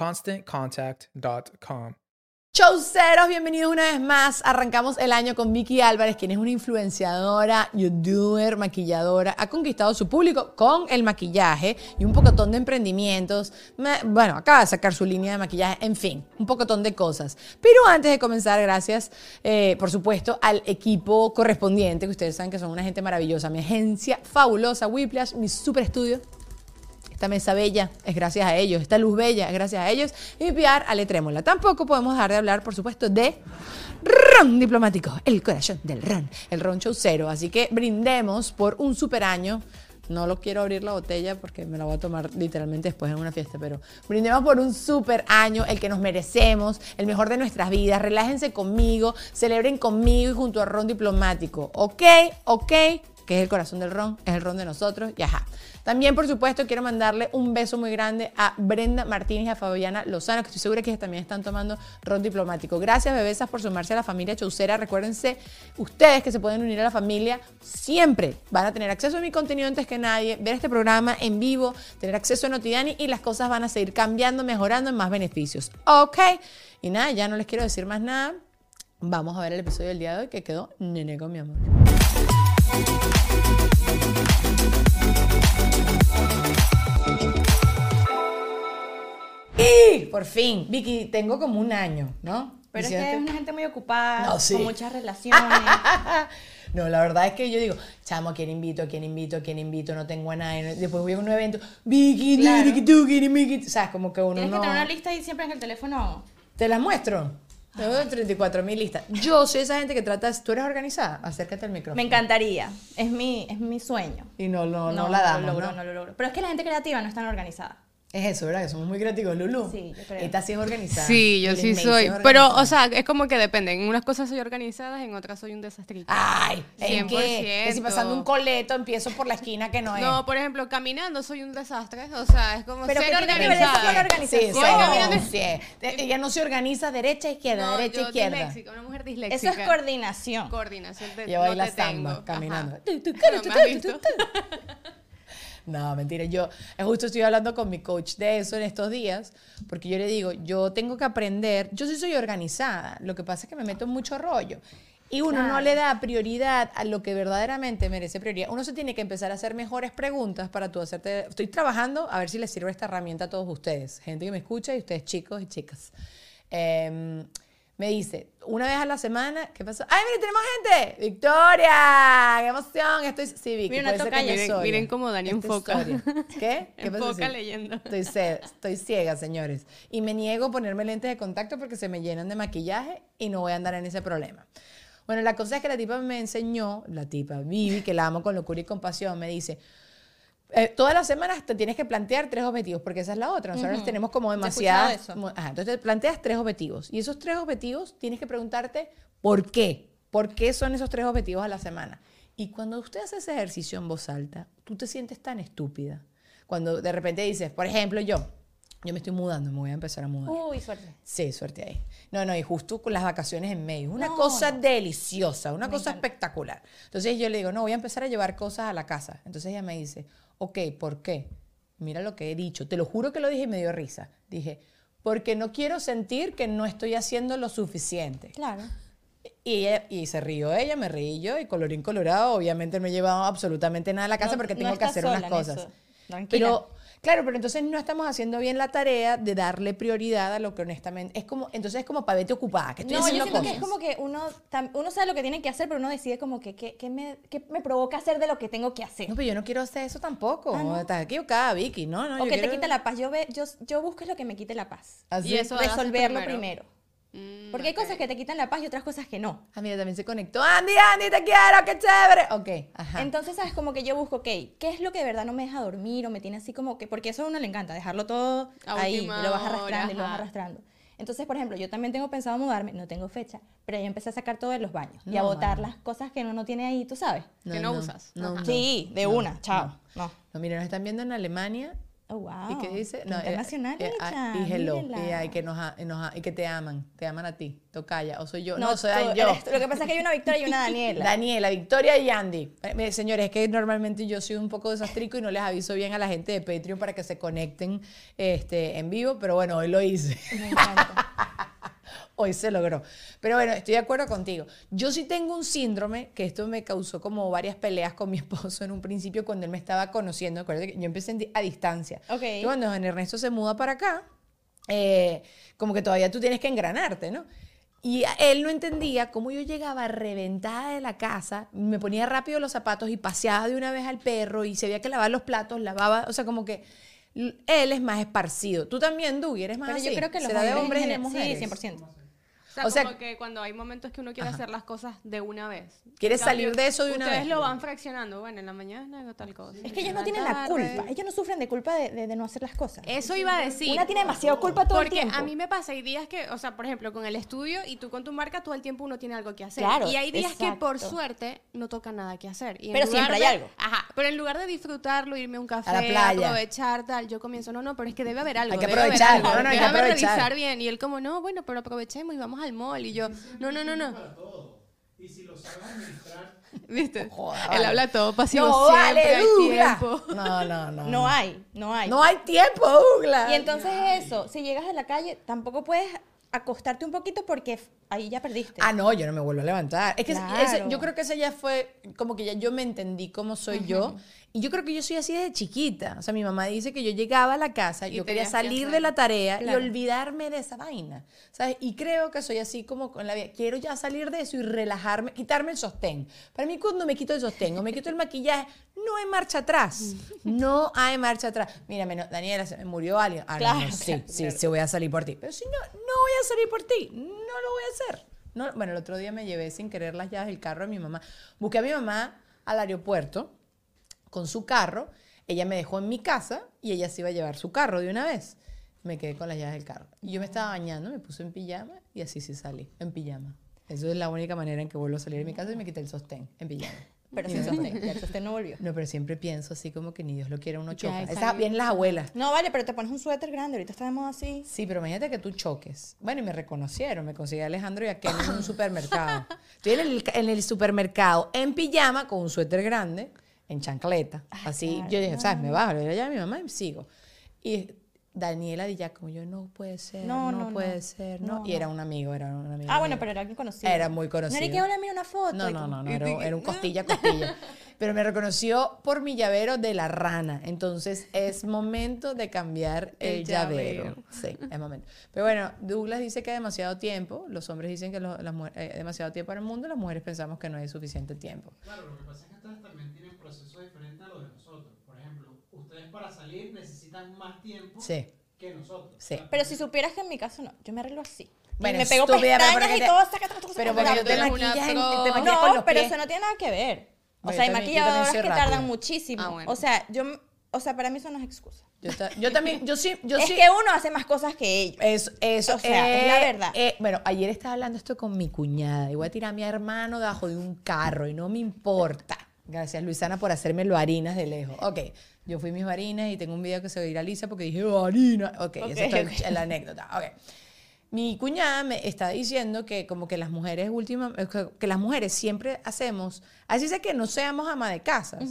ConstantContact.com. Chauceros, bienvenidos una vez más. Arrancamos el año con Vicky Álvarez, quien es una influenciadora, youtuber, maquilladora. Ha conquistado su público con el maquillaje y un pocotón de emprendimientos. Bueno, acaba de sacar su línea de maquillaje, en fin, un pocotón de cosas. Pero antes de comenzar, gracias, eh, por supuesto, al equipo correspondiente, que ustedes saben que son una gente maravillosa. Mi agencia fabulosa, Whiplash, mi super estudio esta mesa bella es gracias a ellos. Esta luz bella es gracias a ellos. Y mi PR, Ale Trémola. Tampoco podemos dejar de hablar, por supuesto, de ron diplomático. El corazón del ron. El ron show cero. Así que brindemos por un super año. No lo quiero abrir la botella porque me la voy a tomar literalmente después en una fiesta, pero brindemos por un super año, el que nos merecemos, el mejor de nuestras vidas. Relájense conmigo, celebren conmigo y junto a Ron Diplomático. ¿Ok? ¿Ok? Que es el corazón del ron, es el ron de nosotros y ajá. También, por supuesto, quiero mandarle un beso muy grande a Brenda Martínez y a Fabiana Lozano, que estoy segura que también están tomando ron diplomático. Gracias, bebesas, por sumarse a la familia Chaucera. Recuérdense, ustedes que se pueden unir a la familia, siempre van a tener acceso a mi contenido antes que nadie, ver este programa en vivo, tener acceso a Notidani y las cosas van a seguir cambiando, mejorando en más beneficios. Ok, y nada, ya no les quiero decir más nada. Vamos a ver el episodio del día de hoy que quedó nene con mi amor. Y por fin, Vicky, tengo como un año, ¿no? Pero es que es una gente muy ocupada, con muchas relaciones. no, la verdad es que yo digo, chamo, ¿a quién invito? ¿A quién invito? ¿A quién invito? No tengo a nadie. Después voy a un evento, Vicky, Vicky, tú, Vicky. O sea, como que uno Tienes que tener una lista y siempre en el teléfono. ¿Te la muestro? Tengo 34 mil listas. Yo soy esa gente que trata, tú eres organizada, acércate al micrófono. Me encantaría, es mi, es mi sueño. Y no, no, no, la damos, no lo logro, no lo logro. Pero es que la gente creativa no está organizada. Es eso, ¿verdad? Que somos muy creativos, Lulu. Sí, yo creo. Esta sí es organizada. Sí, yo sí soy. Pero, o sea, es como que depende. En unas cosas soy organizada, en otras soy un desastrito. Ay, ¿en qué? Que si pasando un coleto empiezo por la esquina que no es. No, por ejemplo, caminando soy un desastre. O sea, es como Pero ser organizada. Sí, Voy caminando. sí. Ella no se organiza derecha, izquierda, No, derecha, yo izquierda. disléxica, una mujer disléxica. Eso es coordinación. Coordinación. De, Yo no baila te samba, tengo. caminando. Ajá. Tu, tu, Bueno, tu, ¿me tu, has tu, visto? tu, tu. No, mentira. Yo justo estoy hablando con mi coach de eso en estos días, porque yo le digo, yo tengo que aprender, yo sí soy organizada, lo que pasa es que me meto en mucho rollo. Y uno no le da prioridad a lo que verdaderamente merece prioridad. Uno se tiene que empezar a hacer mejores preguntas para tú hacerte... Estoy trabajando a ver si les sirve esta herramienta a todos ustedes, gente que me escucha y ustedes chicos y chicas. Em, me dice, una vez a la semana, ¿qué pasó? ¡Ay, mire, tenemos gente! ¡Victoria! ¡Qué emoción! Estoy... Sí, Vicky, Mira, una que Miren- cómo Dani enfoca. ¿Qué? ¿Qué Enfoca leyendo. Estoy, estoy ciega, señores. Y me niego a ponerme lentes de contacto porque se me llenan de maquillaje y no voy a andar en ese problema. Bueno, la cosa es que la tipa me enseñó, la tipa Vivi, que la amo con locura y compasión, me dice, eh, todas las semanas te tienes que plantear tres objetivos, porque esa es la otra. Nosotros tenemos como demasiadas... eso. ajá, entonces te planteas tres objetivos. Y esos tres objetivos tienes que preguntarte por qué. ¿Por qué son esos tres objetivos a la semana? Y cuando usted hace ese ejercicio en voz alta, tú te sientes tan estúpida. Cuando de repente dices, por ejemplo, yo, yo me estoy mudando, me voy a empezar a mudar. Uy, suerte. Sí, suerte ahí. No, no, y justo con las vacaciones en medio. Una No, cosa no. deliciosa, una Me cosa encanta. espectacular. Entonces yo le digo, no, voy a empezar a llevar cosas a la casa. Entonces ella me dice, ok, ¿por qué? Mira lo que he dicho. Te lo juro que lo dije y me dio risa. Dije, porque no quiero sentir que no estoy haciendo lo suficiente. Claro. Y, ella- y se rió ella, me reí yo, y colorín colorado, obviamente no he llevado absolutamente nada a la casa No- porque no tengo que hacer unas cosas. Tranquila. Pero, claro, pero entonces no estamos haciendo bien la tarea de darle prioridad a lo que honestamente es como, entonces es como para verte ocupada, que estoy No, yo haciendo siento cosas. que es como que uno, tam- uno sabe lo que tiene que hacer, pero uno decide como que qué me, qué me provoca hacer de lo que tengo que hacer. No, pero yo no quiero hacer eso tampoco. Ah, ¿no? Estás equivocada, Vicky. No, no, o yo que te quiero- quite la paz. Yo, ve, yo, yo busco lo que me quite la paz. Así. Y eso- haces Resolverlo primero. primero. Mm, Porque hay cosas que te quitan la paz y otras cosas que no. Ah, mira, también se conectó. Andy, Andy, te quiero, qué chévere. Ok, ajá. Entonces, ¿sabes? Como que yo busco, ok, ¿qué es lo que de verdad no me deja dormir o me tiene así como que... Porque eso a uno le encanta, dejarlo todo A ahí, y lo vas hora, arrastrando y lo vas arrastrando. Entonces, por ejemplo, yo también tengo pensado mudarme, no tengo fecha, pero yo empecé a sacar todo de los baños y a botar las cosas que uno no tiene ahí, tú sabes. que no usas. No, sí, de no, una, chao. No. No. No, mira, nos están viendo en Alemania Oh, wow. ¿Y qué dice? No, eh, internacional, eh, Licha, y hello. Y, ay, que nos, nos y que te aman. Te aman a ti. Tocaya. O soy yo. No, No, soy tú yo. eres. Lo que pasa es que hay una Victoria y una Daniela. Daniela, Victoria y Andy. Eh, mire, señores, es que normalmente yo soy un poco desastrico y no les aviso bien a la gente de Patreon para que se conecten este, en vivo, pero bueno, hoy lo hice. Me encanta. Hoy se logró. Pero bueno, estoy de acuerdo contigo. Yo sí tengo un síndrome que esto me causó como varias peleas con mi esposo en un principio cuando él me estaba conociendo. Acuérdate que yo empecé a distancia. Ok. Y cuando Juan Ernesto se muda para acá, eh, como que todavía tú tienes que engranarte, ¿no? Y él no entendía cómo yo llegaba reventada de la casa, me ponía rápido los zapatos y paseaba de una vez al perro y se veía que lavar los platos, lavaba, o sea, como que él es más esparcido. Tú también, Dougie, eres más Pero así. yo creo que los ¿Será de hombres hombres en general- mujeres. Sí, 100%. O sea, O sea, como que cuando hay momentos que uno quiere hacer las cosas de una vez. ¿Quieres cambio, salir de eso de una ustedes vez? lo van fraccionando. Bueno, en la mañana hago tal cosa. Es que ellos no tienen la culpa. Ellos no sufren de culpa de, de- de no hacer las cosas. Eso iba a decir. Una tiene demasiado culpa todo el Porque tiempo. a mí me pasa, hay días que, o sea, por ejemplo, con el estudio y tú con tu marca, todo el tiempo uno tiene algo que hacer. Claro, y hay días que por suerte no toca nada que hacer. Y Pero siempre hay algo. Ajá, pero en lugar de disfrutarlo, irme a un café, la playa. aprovechar, tal, yo comienzo, no, no, pero es que debe haber algo. Hay que debe haber aprovechar, algo, no, no, hay que aprovechar. revisar bien. Y él como, no, bueno, pero aprovechemos y vamos al mall. Y yo, no, no, no, no. ¿Viste? Joda, Él habla todo pasivo No, siempre, vale, hay Douglas. tiempo. No, no, no. No hay, no hay. No hay tiempo, Douglas. Y entonces eso, si llegas de la calle, tampoco puedes acostarte un poquito porque ahí ya perdiste. Ah, no, yo no me vuelvo a levantar. Es que Claro. ese- yo creo que ese ya fue como que ya yo me entendí cómo soy yo. Y yo creo que yo soy así desde chiquita. O sea, mi mamá dice que yo llegaba a la casa, Y yo quería que salir hacer. de la tarea Claro. y olvidarme de esa vaina. ¿Sabes? Y creo que soy así como con la vida. Quiero ya salir de eso y relajarme, quitarme el sostén. Para mí, cuando me quito el sostén o me quito el maquillaje, no hay marcha atrás. No hay marcha atrás. Mírame, no, Daniela, se me murió alguien. Ah, Claro, no, sí, claro, sí, sí, voy a salir por ti. Pero si no, no voy a salir por ti. No lo voy a hacer. No, bueno, el otro día me llevé sin querer las llaves del carro de mi mamá. Busqué a mi mamá al aeropuerto con su carro. Ella me dejó en mi casa y ella se iba a llevar su carro de una vez. Me quedé con las llaves del carro. Y yo me estaba bañando, me puse en pijama y así sí salí, en pijama. Eso es la única manera en que vuelvo a salir de mi casa y me quité el sostén, en pijama. pero sin sostén, ya el sostén no volvió. No, pero siempre pienso así como que ni Dios lo quiere uno choca. Esas vienen las abuelas. No, vale, pero te pones un suéter grande, ahorita estamos así. Sí, pero imagínate que tú choques. Bueno, y me reconocieron, me conseguí a Alejandro y a Ken en un supermercado. Estoy en el, en el supermercado en pijama con un suéter grande, en chancleta. Así, claro. yo dije, ¿sabes? Me bajo, le digo ya a mi mamá y sigo. Y Daniela Di Giacomo, yo no puede ser, No, no, no, no. puede ser, no. No, Y no. era un amigo, era un amigo. Ah, bueno, pero era alguien conocido. Era muy No conocido. era que mira una foto. No, y no, como- no, no, era, era un costilla, costilla. Pero me reconoció por mi llavero de la rana. Entonces es momento de cambiar el, El llavero. llavero. Sí, es momento. Pero bueno, Douglas dice que hay demasiado tiempo. Los hombres dicen que lo- las mujeres, hay demasiado tiempo en el mundo. Las mujeres pensamos que no hay suficiente tiempo. Claro, lo que pasa es que ustedes también tienen procesos diferentes a los de nosotros. Por ejemplo, para salir necesitan más tiempo Sí. que nosotros. Sí. Pero si supieras que en mi caso no, yo me arreglo así. Y me pego pestañas porque y te- todo, saca, saca, saca, Pero porque yo te maquillas, te maquillas con No, los pero pies. eso no tiene nada que ver. O Bueno, sea, hay maquilladoras que tardan muchísimo. Ah, bueno. O sea, yo, o sea, para mí eso no es excusa. Yo, ta- yo también, yo sí, yo es sí. que uno hace más cosas que ellos. Eso, eso O sea, es la verdad. eh, bueno, ayer estaba hablando esto con mi cuñada y voy a tirar a mi hermano debajo de un carro y no me importa. Gracias, Luisana, por hacerme lo harinas de lejos. Ok, yo fui mis varinas y tengo un video que se viraliza porque dije, harina. Ok, esa Ok, es la anécdota. Ok. Mi cuñada me está diciendo que como que las mujeres última, eh, que, las mujeres siempre hacemos, así sea que no seamos ama de casas,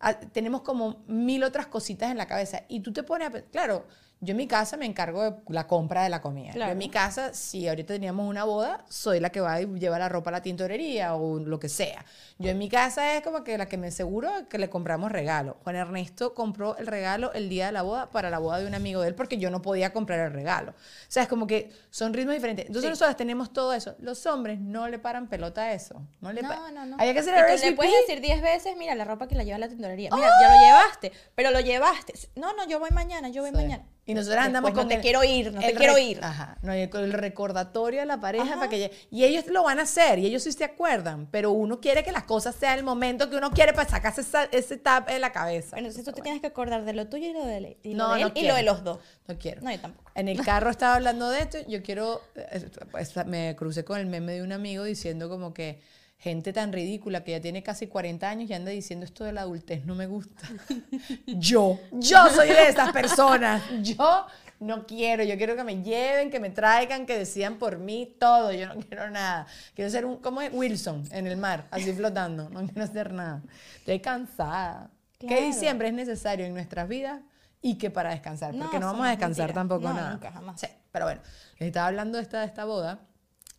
a- tenemos como mil otras cositas en la cabeza y tú te pones a claro, yo en mi casa me encargo de la compra de la comida. Yo en mi casa, si ahorita teníamos una boda, soy la que va y lleva la ropa a la tintorería o lo que sea. Yo en mi casa es como que la que me aseguro que le compramos regalo. Juan Ernesto compró el regalo el día de la boda para la boda de un amigo de él porque yo no podía comprar el regalo. O sea, es como que son ritmos diferentes. Entonces nosotros tenemos todo eso. Los hombres no le paran pelota a eso. No le No, no, no. Había que hacer RSVP. le puedes decir 10 veces, mira, la ropa que la lleva a la tintorería. Mira, ya lo llevaste, pero lo llevaste. No, no, yo voy mañana, yo voy Sí. mañana. Y nosotros andamos Después, con no te el- quiero ir, no te quiero ir. Ajá, no, el recordatorio a la pareja Ajá. para que y ellos lo van a hacer y ellos sí se acuerdan, pero uno quiere que las cosas sean el momento que uno quiere para sacarse esa- ese tap en la cabeza. Bueno, entonces tú te tienes que acordar de lo tuyo y lo de, él, y lo de no y lo de los dos. No quiero. No, yo tampoco. En el carro estaba hablando de esto, yo quiero, eh, pues, me crucé con el meme de un amigo diciendo como que gente tan ridícula que ya tiene casi 40 años y anda diciendo esto de la adultez no me gusta. yo, yo soy de esas personas. Yo no quiero, yo quiero que me lleven, que me traigan, que decidan por mí todo, yo no quiero nada. Quiero ser un, como es Wilson en el mar, así flotando, no quiero hacer nada. Estoy cansada. Que Claro. diciembre es necesario en nuestras vidas y que para descansar, porque No, no, vamos a es descansar mentira. tampoco No, nada. nunca, jamás. Sí, pero bueno, les estaba hablando de esta, de esta boda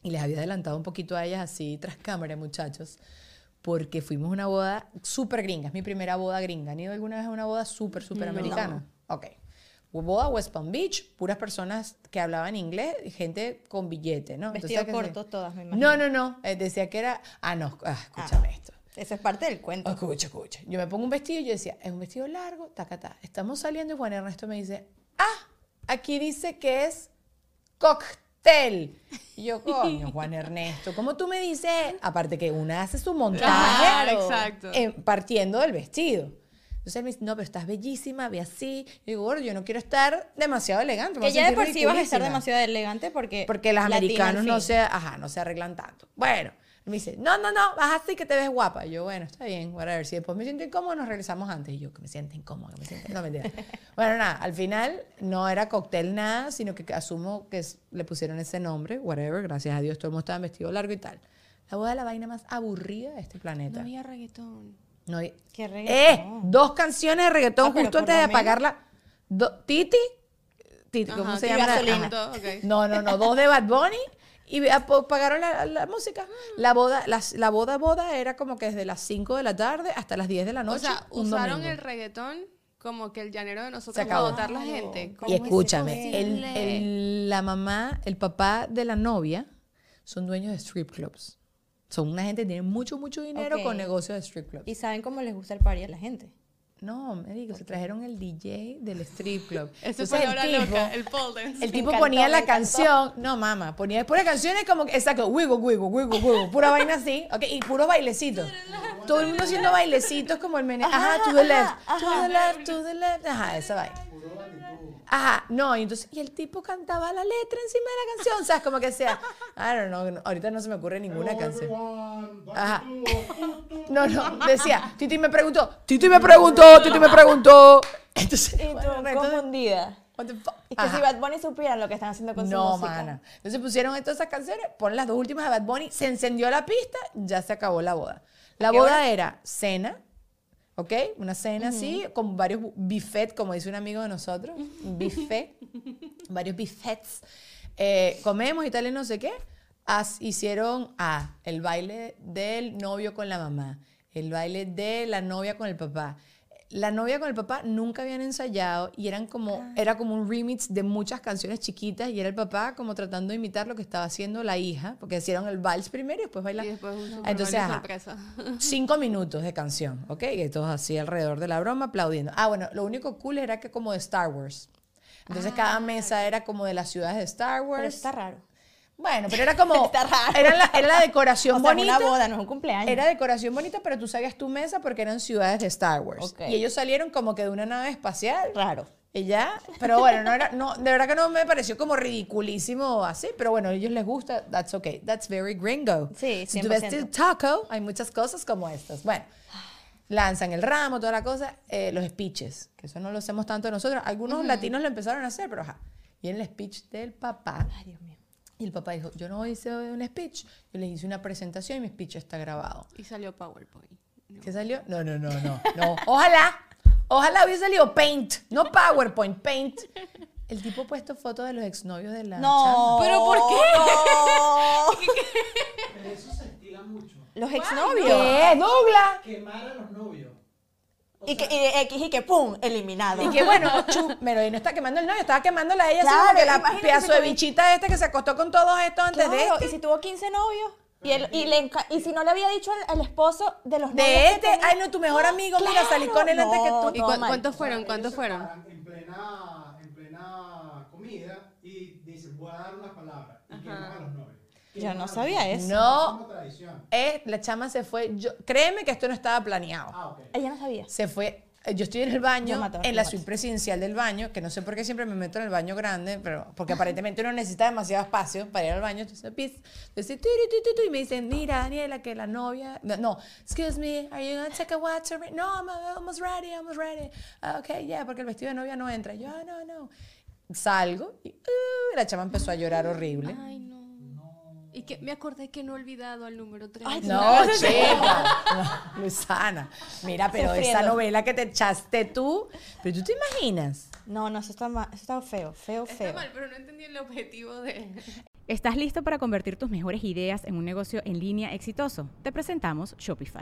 y les había adelantado un poquito a ellas así tras cámara, muchachos, porque fuimos a una boda súper gringa, es mi primera boda gringa. ¿Han ido alguna vez a una boda súper, súper americana? Ok. Boda West Palm Beach, puras personas que hablaban inglés, gente con billete, ¿no? Vestido ¿sabes qué corto sí? todas, me imagino. No, no, no, eh, decía que era, ah, no, ah, escúchame esto. Eso es parte del cuento. Escucha, escucha. Yo me pongo un vestido y yo decía, es un vestido largo, tacata. Estamos saliendo y Juan Ernesto me dice, ah, aquí dice que es cóctel. Y yo, coño, Juan Ernesto, ¿cómo tú me dices? Aparte que una hace su montaje Claro, exacto. en- partiendo del vestido. Entonces él me dice, no, pero estás bellísima, ve así. Yo digo, yo no quiero estar demasiado elegante. Que ya de por sí vas a estar ridiculísima". demasiado elegante porque... Porque los americanos no se, ajá, no se arreglan tanto. Bueno, me dice, no, no, no, vas así que te ves guapa. Y yo, bueno, está bien, whatever. Si después me siento incómodo, nos regresamos antes. Y yo, que me siento incómodo, que me siento... No, mentira. bueno, nada, al final no era cóctel nada, sino que asumo que le pusieron ese nombre, whatever. Gracias a Dios, todo el mundo estaba vestido largo y tal. La boda de la vaina más aburrida de este planeta. No había reggaetón. No Qué ¡Eh! reggaetón. Dos canciones de reggaetón Ah, justo antes de apagarla. Do- Titi. Titi, ¿cómo Ajá, se y llama? la- gasolina. Ajá. Ok. No, no, no, dos de Bad Bunny y pagaron la, la música. La boda, las- la boda, boda era como que desde las 5 de la tarde hasta las 10 de la O noche. sea, un usaron domingo. el reggaetón como que el llanero de Se nosotros acabó. para votar la gente. ¿Cómo Y es escúchame, el, posible? el- la mamá, el papá de la novia son dueños de strip clubs. Son una gente que tiene mucho, mucho dinero con negocios de strip clubs. Y saben cómo les gusta el party a la gente. No, me digo, se trajeron el DJ del strip club. Eso fue el tipo- loca, el pole dance. El tipo encantó, ponía la canción, no mamá, ponía después la canción es como que, exacto, wiggle, wiggle, wiggle, wiggle, pura vaina así, ok, y puro bailecito. Todo el mundo haciendo bailecitos como el mene, ajá, to the left, to the left, to the left, ajá, esa vaina. Ajá, no, y entonces, y el tipo cantaba la letra encima de la canción, sea, como que sea, I don't know, ahorita no se me ocurre ninguna canción. Ajá. No, no, decía, Titi me preguntó, Titi me preguntó, Titi me preguntó. Entonces, Y tú, bueno, entonces, confundida. what the fuck? Es que Ajá. si Bad Bunny supieran lo que están haciendo con su No, música. mana. Entonces pusieron todas esas canciones, pon las dos últimas de Bad Bunny, se encendió la pista, ya se acabó la boda. La boda hora? era cena, ¿ok? Una cena así, con varios bu- buffets, como dice un amigo de nosotros, buffet, varios buffets. Eh, comemos y tal y no sé qué. As- hicieron ah, el baile del novio con la mamá, el baile de la novia con el papá. La novia con el papá nunca habían ensayado y eran como, era como un remix de muchas canciones chiquitas y era el papá como tratando de imitar lo que estaba haciendo la hija, porque hicieron el vals primero y después bailar. Y después un Entonces, ajá, cinco minutos de canción, ¿ok? Y todos así alrededor de la broma aplaudiendo. Ah, bueno, lo único cool era que como de Star Wars. Entonces cada mesa era como de las ciudades de Star Wars. Pero está raro. Bueno, pero era como... Está raro. Era la, era la decoración O sea, bonita. una boda, no es un cumpleaños. Era decoración bonita, pero tú sabías tu mesa porque eran ciudades de Star Wars. Ok. Y ellos salieron como que de una nave espacial. raro. Y ya, pero bueno, no era, no, de verdad que no me pareció como ridiculísimo así, pero bueno, a ellos les gusta, that's okay, that's very gringo. Sí, Si tú ves 100%. taco, hay muchas cosas como estas. Bueno, lanzan el ramo, toda la cosa, eh, los speeches, que eso no lo hacemos tanto nosotros, algunos latinos lo empezaron a hacer, pero ajá. Y en el speech del papá, Ay, Dios mío. Y el papá dijo, yo no hice un speech, yo les hice una presentación y mi speech está grabado. Y salió PowerPoint. ¿Qué salió? No, no, no, no, no. Ojalá, ojalá hubiese salido Paint, no PowerPoint, Paint. El tipo ha puesto fotos de los exnovios de la No. ¿Pero por qué? Pero eso se estila mucho. Los exnovios. ¿Qué? Douglas. Quemar a los novios. O Y que, sea, y X y que pum, eliminado. Y que bueno, chu, pero y no está quemando el novio, estaba quemándola a ella así Claro, como que la pedazo de bichita este que se acostó con todos estos antes de Claro, este. y si tuvo 15 novios. Y, él- y, le y si no le había dicho al, al esposo de los novios De que este, ay no, tu mejor amigo, mira, salí con él antes que No, tú. ¿Y cu- mal. cuántos fueron? ¿Cuántos fueron? En plena, en plena comida y dicen, voy a dar unas palabras. Y queman a los novios. Yo no sabía eso. No. Eh, la chama se fue, yo, créeme que esto no estaba planeado. Ah, ok. Ella no sabía. se fue. Yo estoy en el baño, mato, en la mato. suite presidencial del baño, que no sé por qué siempre me meto en el baño grande, pero porque aparentemente uno necesita demasiado espacio para ir al baño. Entonces, pis- entonces, y me dicen, mira, Daniela, que la novia, no, no, excuse me, are you gonna take a water? break?" No, I'm almost ready, almost ready. "Ah, okay, yeah, porque el vestido de novia no entra. Yo, "Ah, no, no. Salgo y uh, la chama empezó a llorar horrible. Ay, no. Y que me acordé que no he olvidado al número 3. Ay, No, chica. No, Luisana. Mira, pero esa novela que te echaste tú. Pero tú te imaginas. No, no, eso está, ma- eso está feo, feo, Está feo. mal, pero no entendí el objetivo de... ¿Estás listo para convertir tus mejores ideas en un negocio en línea exitoso? Te presentamos Shopify.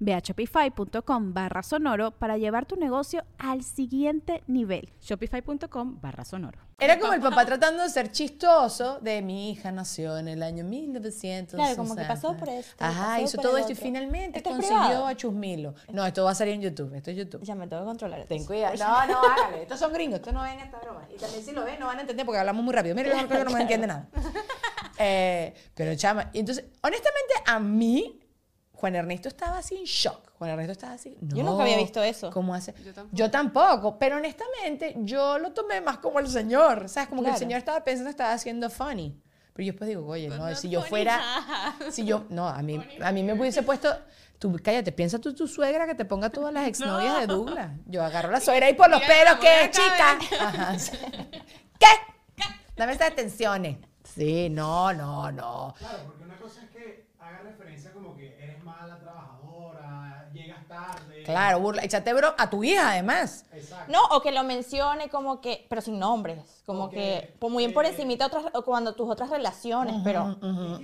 Ve a shopify.com barra sonoro para llevar tu negocio al siguiente nivel. Shopify.com barra sonoro. Era como el papá tratando de ser chistoso de mi hija nació en el año 1960. Claro, como que pasó por esto, Ajá, hizo todo esto y finalmente Esto consiguió privado. a Chusmilo. No, esto va a salir en YouTube. Esto es YouTube. Ya me tengo que controlar. Ten cuidado. No, no, hágale. Estos son gringos. Estos no ven esta broma. Y también si lo ven, no van a entender porque hablamos muy rápido. Mira, yo creo que no me entiende nada. Eh, pero chama, y entonces, honestamente, a mí, Juan Ernesto estaba así en shock. Juan Ernesto estaba así. Yo "No, nunca había visto eso". ¿Cómo hace? Yo tampoco. Yo tampoco. Pero honestamente, yo lo tomé más como el señor. ¿Sabes? Como que el Claro. señor estaba pensando estaba haciendo funny. Pero yo después digo, oye, no, si yo fuera. Si yo. No, a mí, a mí me hubiese puesto. Tú, cállate, piensa tú tu suegra que te ponga todas las exnovias de Douglas. Yo agarro a la suegra ahí por los Mira, pelos, ¿qué, chica? Ajá, sí. ¿Qué? Dame estas atenciones. Sí, no, no, no. Claro, porque una cosa es que haga referencia como Claro, burla. Échate bro a tu hija, además. Exacto. No, o que lo mencione como que, pero sin nombres, como que, por muy bien por encimita otras, cuando tus otras relaciones, pero,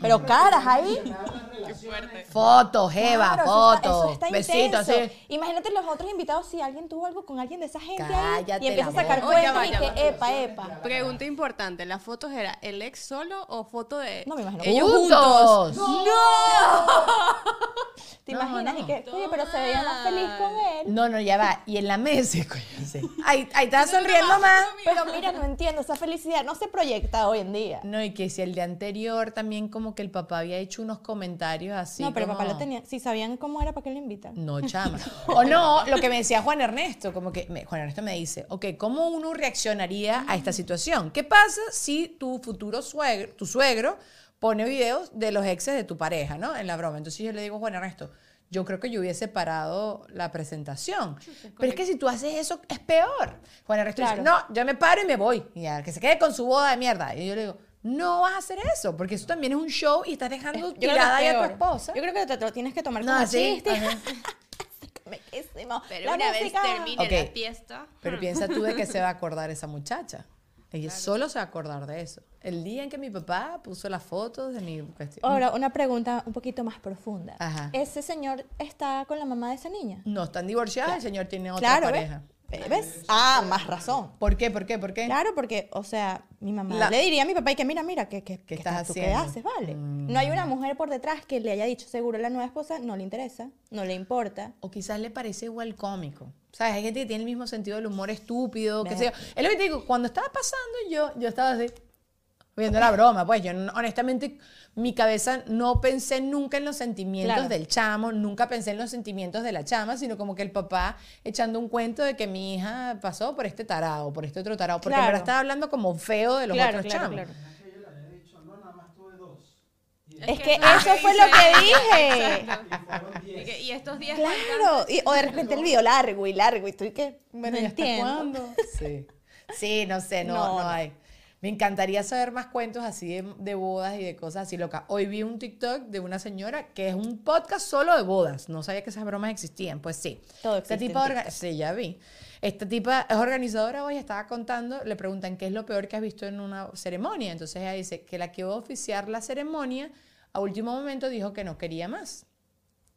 pero caras ahí. Fotos, Jeva, Claro, eso está- fotos, eso está besitos, intenso. así. Imagínate los otros invitados si alguien tuvo algo con alguien de esa gente ahí y empieza a sacar. Oh, va, y que epa, epa. Pregunta importante, ¿las fotos era el ex solo o foto de No, me imagino. ellos ¡Juntos! juntos? ¿Te No, imaginas? no. Y que, oye, pero se veía más feliz con él. No, no, ya va. Y en la mesa, coño, sí. Ahí, ahí está sonriendo más. Pero mira, no entiendo, esa felicidad no se proyecta hoy en día. No, y que si el día anterior también como que el papá había hecho unos comentarios así no, pero como- papá lo tenía. Si sabían cómo era, ¿para qué lo invitan? No, chama. O no, lo que me decía Juan Ernesto, como que me- Juan Ernesto me dice, ok, ¿cómo uno reaccionaría a esta situación? ¿Qué pasa si tu futuro suegro, tu suegro, pone videos de los exes de tu pareja, ¿no? En la broma. Entonces yo le digo a Juan Ernesto, yo creo que yo hubiese parado la presentación. Pero es que si tú haces eso, es peor. Juan Ernesto dice, no, yo me paro y me voy. Y ya, que se quede con su boda de mierda. Y yo le digo, no vas a hacer eso, porque eso también es un show y estás dejando Yo creo que tirada ahí es a tu esposa. Yo creo que te, te lo tienes que tomar No, como sí, chiste. Pero La una música. vez termine Ok. la fiesta. Pero piensa tú de que se va a acordar esa muchacha. Ella solo se va a acordar de eso. El día en que mi papá puso las fotos de mi cuestión. Ahora, una pregunta un poquito más profunda. Ajá. ¿Ese señor está con la mamá de esa niña? No están divorciadas, el señor tiene otra Claro, pareja. ¿ves? ¿Ves? Ah, más razón. ¿Por qué? ¿Por qué? ¿Por qué? Claro, porque, o sea, mi mamá La- le diría a mi papá y que mira, mira, ¿qué, qué, ¿Qué estás tú qué haciendo? haces? Vale. No hay una mujer por detrás que le haya dicho, seguro la nueva esposa no le interesa, no le importa. O quizás le parece igual cómico. ¿Sabes? Hay gente que tiene el mismo sentido del humor estúpido, qué sé yo. Es lo que te digo, cuando estaba pasando yo, yo estaba así, viendo la broma, pues yo no- honestamente, mi cabeza no pensé nunca en los sentimientos Claro. del chamo, nunca pensé en los sentimientos de la chama, sino como que el papá echando un cuento de que mi hija pasó por este tarado, por este otro tarado, porque Claro. verdad estaba hablando como feo de los Claro, otros claro, chamos. claro. que yo le había dicho, no, nada más tuve dos. Y, Es que eso eso es fue lo que dije. y fueron Y, diez. que- y estos días Claro. Y- o de repente el video largo y largo y tú y que Bueno, no ¿y hasta entiendo. cuándo? Sí. Sí, no sé, no, No, no, no. hay. Me encantaría saber más cuentos así de, de bodas y de cosas así locas. Hoy vi un TikTok de una señora que es un podcast solo de bodas. No sabía que esas bromas existían. Pues sí. Todo tipa orga- Sí, ya vi. Esta tipa es organizadora hoy, estaba contando, le preguntan qué es lo peor que has visto en una ceremonia. Entonces ella dice que la que iba a oficiar la ceremonia, a último momento dijo que no quería más.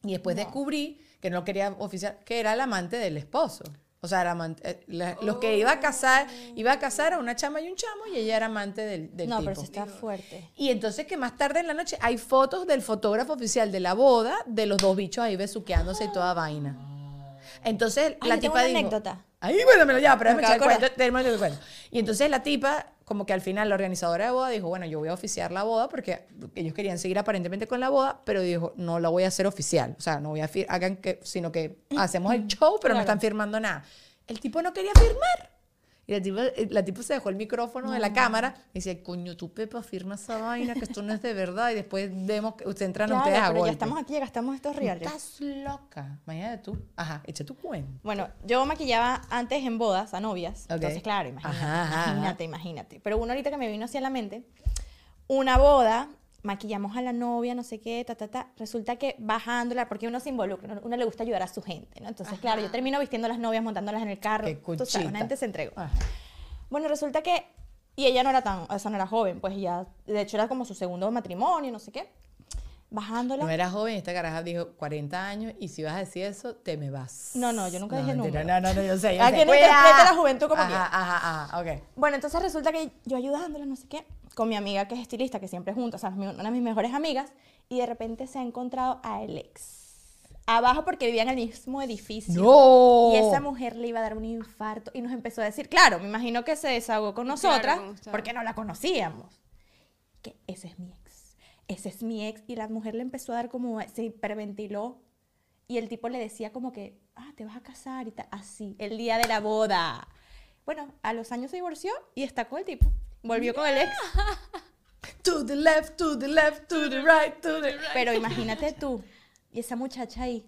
Y después descubrí que no quería oficiar, que era el amante del esposo. O sea, era amante- eh, la- los que iba a casar, iba a casar a una chama y un chamo y ella era amante del, del No, tipo. pero sí está fuerte. Y entonces que más tarde en la noche hay fotos del fotógrafo oficial de la boda de los dos bichos ahí besuqueándose y toda vaina. Entonces Ay, la yo tengo tipa una dijo, anécdota. Ahí, bueno, me lo lleva, pero Me déjame el cuento, el cuento. Y entonces la tipa, como que al final la organizadora de boda dijo, bueno, yo voy a oficiar la boda porque ellos querían seguir aparentemente con la boda, pero dijo, no la voy a hacer oficial. O sea, no voy a hagan que, sino que hacemos el show, pero no están firmando nada. El tipo no quería firmar. Y la tipa, eh, la tipa se dejó el micrófono de la cámara y dice, coño, tú Pepa, firma esa vaina, que esto no es de verdad. Y después vemos que ustedes entran Claro, ustedes a pero ya estamos aquí, ya gastamos estos reales. Estás loca. Imagínate tú. Ajá, echa tu cuento. Bueno, yo maquillaba antes en bodas a novias. Entonces, claro, imagínate, Ajá, ajá, ajá. imagínate, imagínate. Pero uno ahorita que me vino hacia la mente, una boda, maquillamos a la novia, no sé qué, ta, ta, ta. Resulta que bajándola, porque uno se involucra, uno, le gusta ayudar a su gente, ¿no? Entonces, claro, yo termino vistiendo a las novias, montándolas en el carro. Qué Tú sabes, una gente se entregó. Ajá. Bueno, resulta que. Y ella no era tan. O sea, no era joven, pues ya. De hecho, era como su segundo matrimonio, no sé qué. Bajándola. No era joven, esta caraja dijo 40 años y si vas a decir eso, te me vas. No, no, yo nunca dije mentira, número. No, no, no, yo sé. Yo A sé. quien Cuidado. interprete la juventud como ajá, quiera. Ajá, ajá, ok. Bueno, entonces resulta que yo ayudándola, no sé qué, con mi amiga que es estilista, que siempre juntos, o sea, una de mis mejores amigas, y de repente se ha encontrado a el ex. Abajo porque vivían en el mismo edificio. ¡No! Y esa mujer le iba a dar un infarto y nos empezó a decir, claro, me imagino que se desahogó con nosotras ustedes. porque no la conocíamos. Que ese es mi ex. Ese es mi ex. Y la mujer le empezó a dar como, se hiperventiló. Y el tipo le decía como que, ah, te vas a casar y tal. Así, el día de la boda. Bueno, a los años se divorció y está con el tipo. Volvió con el ex. To the left, to the left, to the right, to the right. Pero imagínate tú y esa muchacha ahí.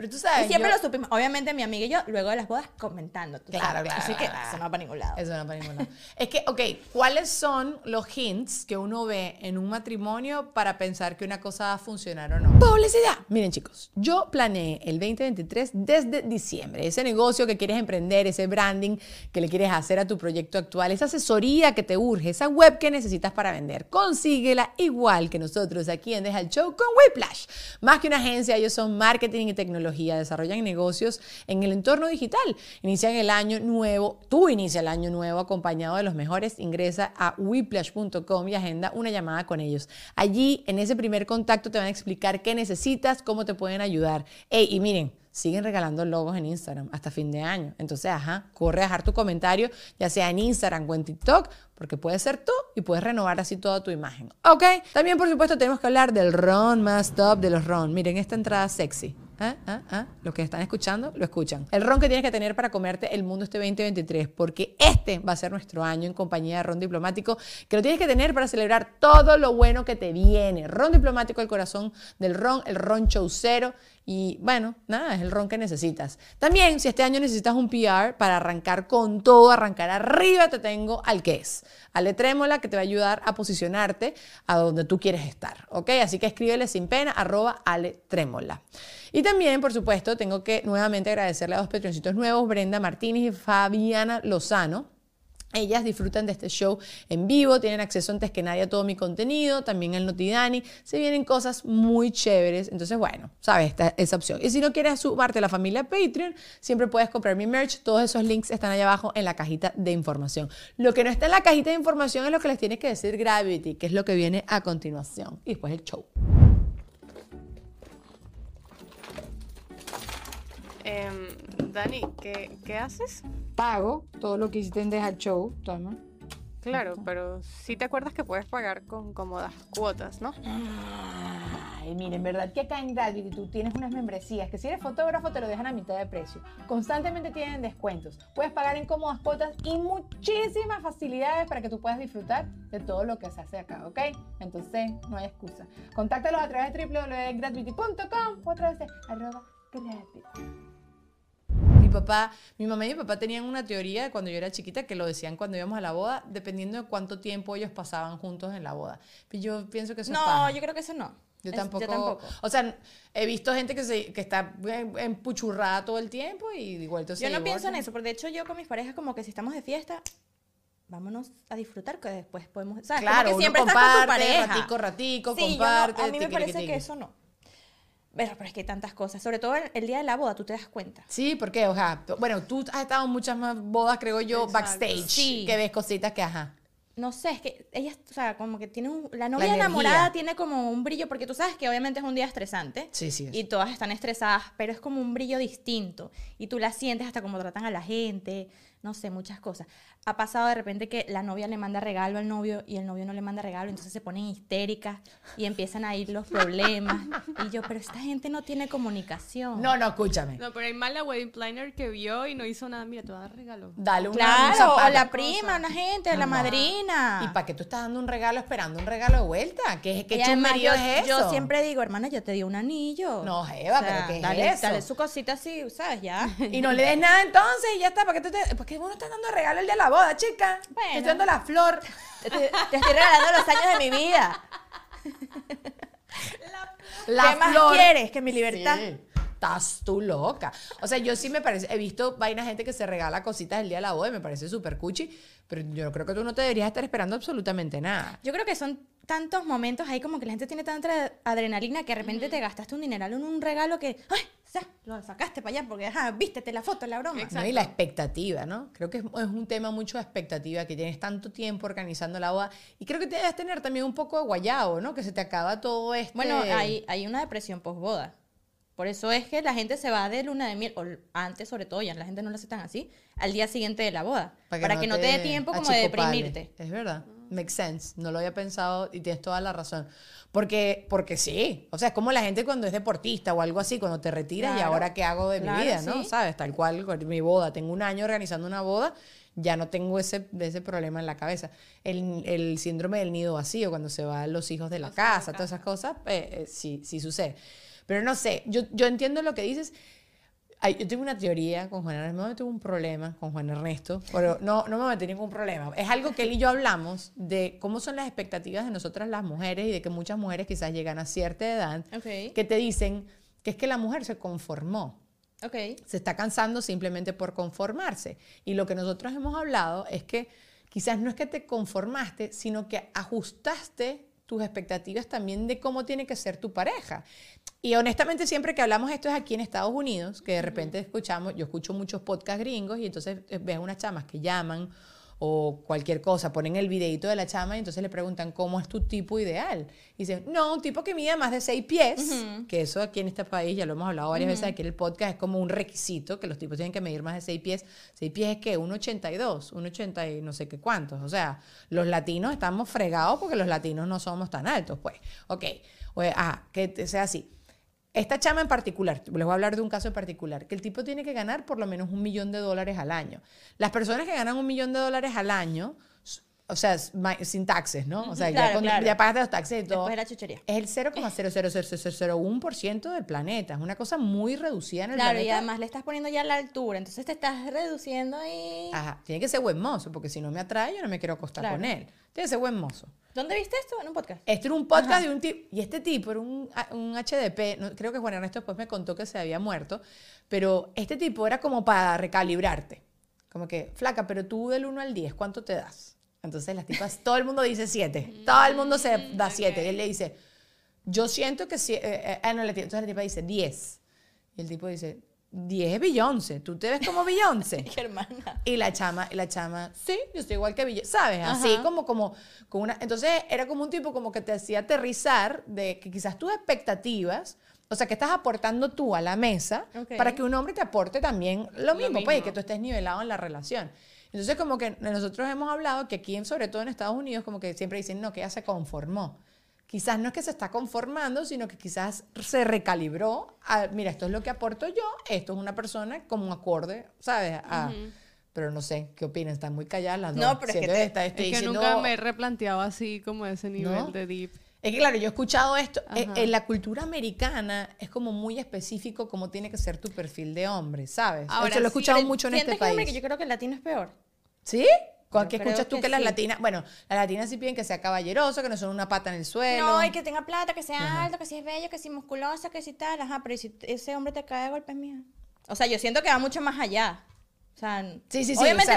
Pero tú sabes. Y siempre yo- lo supimos. Obviamente mi amiga y yo, luego de las bodas, comentando. tú Claro, sabes. claro, Así que claro. eso no va para ningún lado. Eso no para ningún lado. Es que, ok, ¿cuáles son los hints que uno ve en un matrimonio para pensar que una cosa va a funcionar o no? Publicidad. Miren, chicos, yo planeé el 2023 desde diciembre. Ese negocio que quieres emprender, ese branding que le quieres hacer a tu proyecto actual, esa asesoría que te urge, esa web que necesitas para vender, consíguela igual que nosotros aquí en Deja el Show con Whiplash. Más que una agencia, ellos son marketing y tecnología, desarrollan negocios en el entorno digital. Inician el año nuevo, tú inicia el año nuevo acompañado de los mejores, ingresa a whiplash.com y agenda una llamada con ellos. Allí, en ese primer contacto, te van a explicar qué necesitas, cómo te pueden ayudar. Ey, y miren, siguen regalando logos en Instagram hasta fin de año. Entonces, ajá, corre a dejar tu comentario, ya sea en Instagram o en TikTok, porque puedes ser tú y puedes renovar así toda tu imagen. ¿Ok? También, por supuesto, tenemos que hablar del ron más top de los ron. Miren esta entrada sexy. ¿Ah? ¿Ah? ¿Ah? Los que están escuchando, lo escuchan. El ron que tienes que tener para comerte el mundo este 2023, porque este va a ser nuestro año en compañía de Ron Diplomático, que lo tienes que tener para celebrar todo lo bueno que te viene. Ron Diplomático, el corazón del ron, el ron chaucero. Y bueno, nada, es el ron que necesitas. También, si este año necesitas un PR para arrancar con todo, arrancar arriba, te tengo al que es. Ale Trémola, que te va a ayudar a posicionarte a donde tú quieres estar. ¿Ok? Así que escríbele sin pena, arroba Ale Trémola. Y también, por supuesto, tengo que nuevamente agradecerle a dos patroncitos nuevos, Brenda Martínez y Fabiana Lozano. Ellas disfrutan de este show en vivo, tienen acceso antes que nadie a todo mi contenido, también al Notidani, se vienen cosas muy chéveres, entonces bueno, sabes, esta, esa opción. Y si no quieres sumarte a la familia Patreon, siempre puedes comprar mi merch, todos esos links están allá abajo en la cajita de información. Lo que no está en la cajita de información es lo que les tiene que decir Gravity, que es lo que viene a continuación, y después el show. Em, Dani, ¿qué, ¿qué haces? Pago todo lo que hiciste en Deja Show, toma. Claro, pero sí te acuerdas que puedes pagar con cómodas cuotas, ¿no? Ay, miren, ¿verdad que acá en Gravity tú tienes unas membresías que si eres fotógrafo te lo dejan a mitad de precio? Constantemente tienen descuentos. Puedes pagar en cómodas cuotas y muchísimas facilidades para que tú puedas disfrutar de todo lo que se hace acá, ¿ok? Entonces, no hay excusa. Contáctalos a través de www.gravity.com o a través de arroba gravity. Mi papá, mi mamá y mi papá tenían una teoría de cuando yo era chiquita que lo decían cuando íbamos a la boda, dependiendo de cuánto tiempo ellos pasaban juntos en la boda. Pero yo pienso que eso es No, paja. yo creo que eso no. Yo Es- tampoco, Yo tampoco. O sea, he visto gente que, se, que está empuchurrada todo el tiempo y igual se Yo no pienso en eso, porque de hecho yo con mis parejas como que si estamos de fiesta, vámonos a disfrutar, que después podemos... ¿sabes? Como Claro, que uno siempre estás con tu comparte, pareja. ratico, ratico, Sí, yo no- comparte, a mí me tiqui, parece tiqui, que eso no. Pero, pero es que hay tantas cosas. Sobre todo el, el día de la boda, tú te das cuenta. Sí, porque, o sea, bueno, tú has estado en muchas más bodas, creo yo, Exacto. backstage, Sí. que ves cositas que, ajá. No sé, es que ellas, o sea, como que tiene un... La novia enamorada tiene como un brillo, porque tú sabes que obviamente es un día estresante. Sí, sí. Y todas están estresadas, pero es como un brillo distinto. Y tú la sientes hasta como tratan a la gente, no sé, muchas cosas. Ha pasado de repente que la novia le manda regalo al novio y el novio no le manda regalo, entonces se ponen histéricas y empiezan a ir los problemas. Y yo, pero esta gente no tiene comunicación. No, no, escúchame. No, pero hay mal la wedding planner que vio y no hizo nada. Mira, te voy a dar regalo. Dale una, un Claro, zapato. la prima, una gente, la Ajá. madrina. ¿Y para qué tú estás dando un regalo esperando un regalo de vuelta? ¿Qué, qué yo, es eso? yo siempre digo, hermana, yo te di un anillo. No, Jeva, pero ¿qué es dale, eso? Dale su cosita así, ¿sabes? Ya. Y no le des nada entonces y ya está. ¿Para qué tú te.? Porque uno está dando regalo el día de la boda, chica. Bueno. Te estoy dando la flor. Te, estoy regalando los años de mi vida. La ¿Qué más quieres que mi libertad? Sí. Estás tú loca. O sea, yo sí me parece, he visto vaina gente que se regala cositas el día de la boda y me parece súper cuchi, pero yo creo que tú no te deberías estar esperando absolutamente nada. Yo creo que son tantos momentos ahí como que la gente tiene tanta adrenalina que de repente te gastaste un dineral en un regalo que, ¡ay! Ya, lo sacaste para allá porque, ajá, vístete la foto, la broma. ¿no? Y la expectativa, ¿no? Creo que es, es un tema mucho de expectativa, que tienes tanto tiempo organizando la boda y creo que te debes tener también un poco de guayabo, ¿no? Que se te acaba todo este... Bueno, hay, hay una depresión posboda. Por eso es que la gente se va de luna de miel, o antes sobre todo, ya la gente no lo hace tan así, al día siguiente de la boda. Para que, no, te dé tiempo como de deprimirte. Es verdad. Makes sense. No lo había pensado y tienes toda la razón. Porque, porque sí. O sea, es como la gente cuando es deportista o algo así, cuando te retiras y Claro. ahora qué hago de Claro, mi vida, ¿no? sí. ¿Sabes? Tal cual mi boda. Tengo un año organizando una boda, ya no tengo ese, ese problema en la cabeza. El, el síndrome del nido vacío, cuando se van los hijos de la casa, todas esas cosas, eh, eh, sí, sí sucede. Pero no sé, yo, yo entiendo lo que dices. Ay, yo tengo una teoría con Juan Ernesto, no tuve un problema con Juan Ernesto, pero no, no me metí ningún problema. Es algo que él y yo hablamos de cómo son las expectativas de nosotras las mujeres y de que muchas mujeres quizás llegan a cierta edad Ok. que te dicen que es que la mujer se conformó, Ok. se está cansando simplemente por conformarse. Y lo que nosotros hemos hablado es que quizás no es que te conformaste, sino que ajustaste tus expectativas también de cómo tiene que ser tu pareja. Y honestamente siempre que hablamos esto es aquí en Estados Unidos, que de repente escuchamos, yo escucho muchos podcasts gringos y entonces eh, ves unas chamas que llaman o cualquier cosa, ponen el videito de la chama y entonces le preguntan cómo es tu tipo ideal. Y dicen, no, un tipo que mide más de seis pies, que eso aquí en este país, ya lo hemos hablado varias veces aquí en el podcast, es como un requisito, que los tipos tienen que medir más de seis pies. Seis pies es que 1,82, 1,80 y no sé qué cuántos. O sea, los latinos estamos fregados porque los latinos no somos tan altos, pues. Ok, o, ah, que sea así. Esta chama en particular, les voy a hablar de un caso en particular, que el tipo tiene que ganar por lo menos un millón de dólares al año. Las personas que ganan un millón de dólares al año, o sea, sin taxes, ¿no? O sea, ya, Claro, cuando- claro. ya pagaste los taxes y todo. Después de la chuchería. Es el 0,00001% del planeta. Es una cosa muy reducida en el Claro, planeta. y además le estás poniendo ya la altura, entonces te estás reduciendo ahí. Ajá, tiene que ser buen mozo, porque si no me atrae, yo no me quiero acostar Claro. con él. Tiene que ser buen mozo. ¿Dónde viste esto? En un podcast. Este era un podcast de un tipo, y este tipo era un, un HDP, no- creo que Juan Ernesto después me contó que se había muerto, pero este tipo era como para recalibrarte. Como que, flaca, pero tú del 1 al 10, ¿cuánto te das? Entonces las tipas, todo el mundo dice 7, todo el mundo se da 7. Y él le dice, yo siento que, si, eh, eh, ah, no, entonces la tipa dice 10. Y el tipo dice, 10 es Beyoncé, tú te ves como Beyoncé. Hermana. Y la chama, y la chama, sí, yo estoy igual que Villa, ¿sabes? Así Ajá. como, como, con una. Entonces era como un tipo como que te hacía aterrizar de que quizás tus expectativas, o sea, que estás aportando tú a la mesa Ok. para que un hombre te aporte también lo mismo, pues, y mismo. que tú estés nivelado en la relación. Entonces, como que nosotros hemos hablado que aquí, sobre todo en Estados Unidos, como que siempre dicen, no, que ella se conformó. Quizás no es que se está conformando, sino que quizás se recalibró. a, mira, esto es lo que aporto yo, esto es una persona como un acorde, ¿sabes? A- Pero no sé, ¿qué opinan? Están muy calladas las dos. No, pero es que te- es que nunca me he replanteado así como ese nivel ¿No? de deep. Es que claro, yo he escuchado esto. eh, Ajá. En la cultura americana es como muy específico cómo tiene que ser tu perfil de hombre, ¿sabes? Ahora, Eso lo he escuchado mucho en ¿sientes este país. que yo creo que el latino es peor. ¿Sí? ¿Con creo escuchas tú que que, las sí. latinas, bueno, las latinas sí piden que sea caballeroso, que no son una pata en el suelo. No, y que tenga plata, que sea alto, que si es bello, que si musculosa, que si tal. Ajá, pero ¿y si ese hombre te cae de golpes mía? O sea, yo siento que va mucho más allá. O sea, Sí, sí, sí, obviamente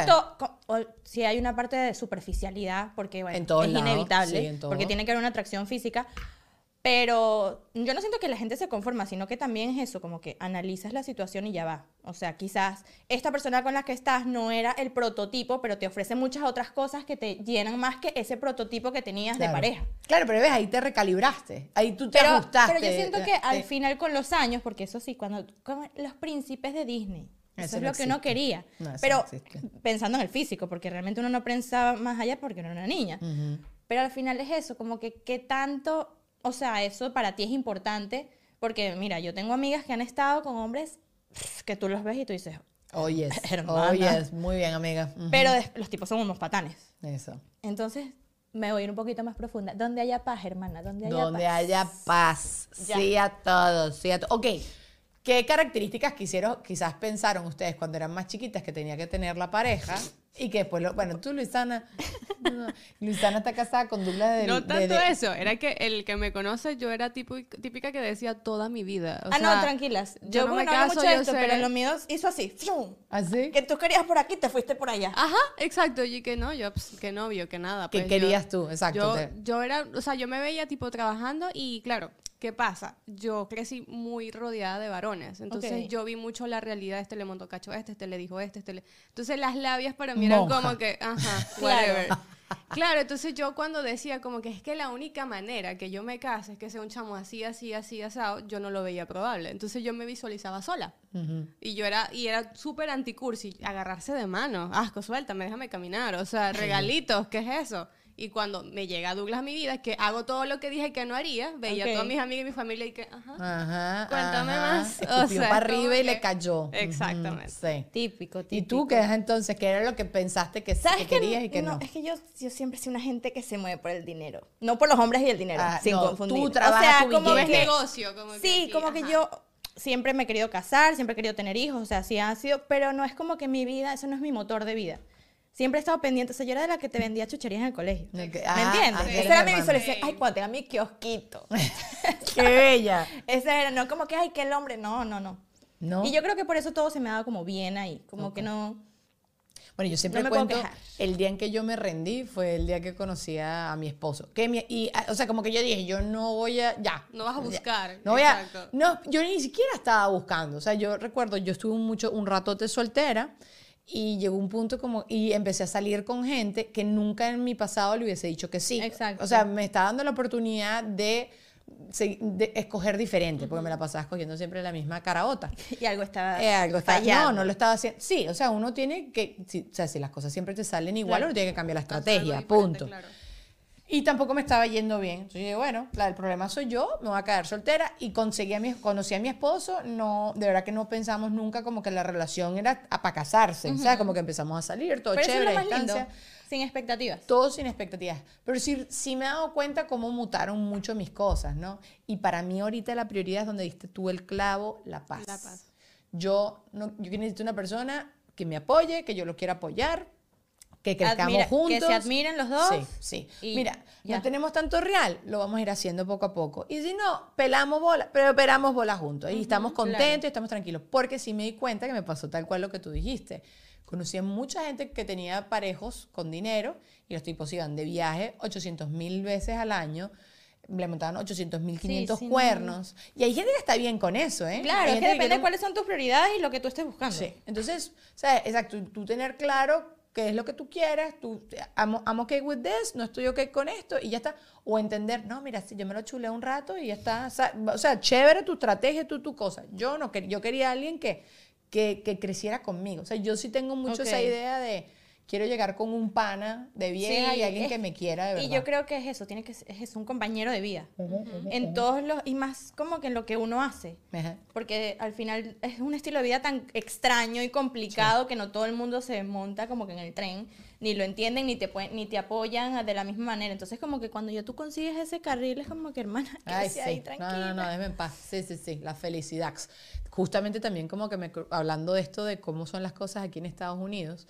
o- sí hay una parte de superficialidad, porque bueno, En es lados, inevitable, en porque tiene que haber una atracción física. Pero yo no siento que la gente se conforma, sino que también es eso, como que analizas la situación y ya va. O sea, quizás esta persona con la que estás no era el prototipo, pero te ofrece muchas otras cosas que te llenan más que ese prototipo que tenías Claro. de pareja. Claro, pero ves, ahí te recalibraste. Ahí tú te Pero, ajustaste. pero yo siento que eh, al eh, final con los años, porque eso sí, cuando como los príncipes de Disney, eso, Eso es no lo que uno existe. quería. No, pero no existe. pensando en el físico, porque realmente uno no pensaba más allá porque uno era una niña. ujú. Pero al final es eso, como que qué tanto, o sea, eso para ti es importante, porque mira, yo tengo amigas que han estado con hombres que tú los ves y tú dices, Oh, yes. Hermana. Oh, yes. Muy bien, amiga. Ujú. pero des- los tipos son unos patanes. Eso. Entonces, me voy a ir un poquito más profunda. ¿Dónde haya paz, hermana? ¿Dónde haya Donde paz? haya paz. Ya. Sí a todos. Sí a to- ok. ¿Qué características quisieron, quizás pensaron ustedes cuando eran más chiquitas que tenía que tener la pareja? Y que después, lo, bueno, tú, Luisana, no, Luisana está casada con Douglas de... No tanto de- eso, era que el que me conoce, yo era tipo, típica que decía toda mi vida. o ah, sea, no, tranquilas. yo Yo, como me no caso, mucho de esto, sé- pero lo mío hizo así. ¿Así? Que tú querías por aquí, te fuiste por allá. Ajá, exacto. Y que no, yo, pues, que novio, que nada. ¿Qué pues, querías yo- tú? Exacto. Yo, te- yo era, o sea, yo me veía tipo trabajando y claro, ¿qué pasa? Yo crecí muy rodeada de varones. Entonces yo vi mucho la realidad. Este le montó cacho a este, este le dijo este, este le... Entonces las labias para mí eran Monja. como que, ajá, Claro. whatever. Claro, entonces yo cuando decía como que es que la única manera que yo me case es que sea un chamo así, así, así, asado, yo no lo veía probable. Entonces yo me visualizaba sola. Y yo era, y era súper anticursi, agarrarse de mano, asco, suéltame, déjame caminar, o sea, regalitos, ¿qué es eso? Y cuando me llega Douglas a mi vida, que hago todo lo que dije que no haría, veía a todas mis amigas y mi familia y que, ajá. Ajá. Cuéntame ajá. más. O Escupió sea, para arriba y que- le cayó. Exactamente. Sí. Típico, típico. ¿Y tú qué es entonces? ¿Qué era lo que pensaste que, ¿Sabes que que querías y que no? Es que yo, yo siempre soy una gente que se mueve por el dinero. No por los hombres y el dinero, Ah, sin no, confundir. tú o trabajas sea, tu como que- negocio, como que Sí, aquí, como que yo siempre me he querido casar, siempre he querido tener hijos, o sea, sí ha sido, pero no es como que mi vida, eso no es mi motor de vida. Siempre he estado pendiente, o sea, yo era de la que te vendía chucherías en el colegio. Ok, ¿Me ah, entiendes? ah, Esa era mi visualización. Ay, cuando tenga mi kiosquito. ¡Qué bella! Esa era, no como que, ay, que el hombre, no, no, no. ¿No? Y yo creo que por eso todo se me ha dado como bien ahí, como que no... Bueno, yo siempre No me puedo cuento, quejar. el día en que yo me rendí fue el día que conocí a, a mi esposo. Que mi- y, a- o sea, como que yo dije, yo no voy a, ya. No vas a ya. buscar, No voy a, exacto. no, yo ni siquiera estaba buscando. O sea, yo recuerdo, yo estuve mucho, un ratote soltera y llegó un punto como, y empecé a salir con gente que nunca en mi pasado le hubiese dicho que sí. Exacto. O sea, me está dando la oportunidad de, de escoger diferente, porque me la pasaba escogiendo siempre la misma caraota. Y algo estaba Eh, algo está, fallando. no, no lo estaba haciendo. Sí, o sea, uno tiene que, si, o sea, si las cosas siempre te salen igual, Claro. uno tiene que cambiar la estrategia, punto. claro. Y tampoco me estaba yendo bien. Entonces yo dije, bueno, la, el problema soy yo, me voy a quedar soltera. Y conseguí a mi, conocí a mi esposo, no, de verdad que no pensamos nunca como que la relación era para casarse. O sea, como que empezamos a salir, todo Pero eso es chévere, lo más lindo, sin expectativas. Todo sin expectativas. Pero sí, sí me he dado cuenta cómo mutaron mucho mis cosas, ¿no? Y para mí ahorita la prioridad es donde diste tú el clavo, la paz. La paz. Yo, no, yo necesito una persona que me apoye, que yo lo quiera apoyar, que crezcamos Admira- juntos. que se admiren los dos. Sí, sí. Mira, ya. no tenemos tanto real, lo vamos a ir haciendo poco a poco. Y si no, pelamos bola, pero pelamos bola juntos. Y estamos contentos y estamos tranquilos. Porque sí me di cuenta que me pasó tal cual lo que tú dijiste. Conocí a mucha gente que tenía parejos con dinero y los tipos iban de viaje 800 mil veces al año. Le montaban 800 mil 500 sí, no. cuernos. Y hay gente que está bien con eso, ¿eh? Claro, es que depende quiere de cuáles son tus prioridades y lo que tú estés buscando. Sí. Entonces, sea, exacto, tú tener claro qué es lo que tú quieres, tú, I'm, I'm okay with this, no estoy okay con esto, y ya está. O entender, no, mira, si yo me lo chulé un rato y ya está. O sea, chévere tu estrategia, tú, tu cosa. Yo no quería, yo quería a alguien que, que, que creciera conmigo. O sea, yo sí tengo mucho esa idea de quiero llegar con un pana de vieja Sí, y alguien es- que me quiera de verdad. Y yo creo que es eso, tiene que es un compañero de vida. En todos los, y más como que en lo que uno hace. Ajá. Porque al final es un estilo de vida tan extraño y complicado que no todo el mundo se monta como que en el tren, ni lo entienden, ni te, pueden- ni te apoyan de la misma manera. Entonces como que cuando ya tú consigues ese carril es como que hermana, Ay, quédese sí. ahí No, tranquila. no, no, déjeme en paz. Sí, sí, sí, la felicidad. Justamente también como que me, hablando de esto, de cómo son las cosas aquí en Estados Unidos,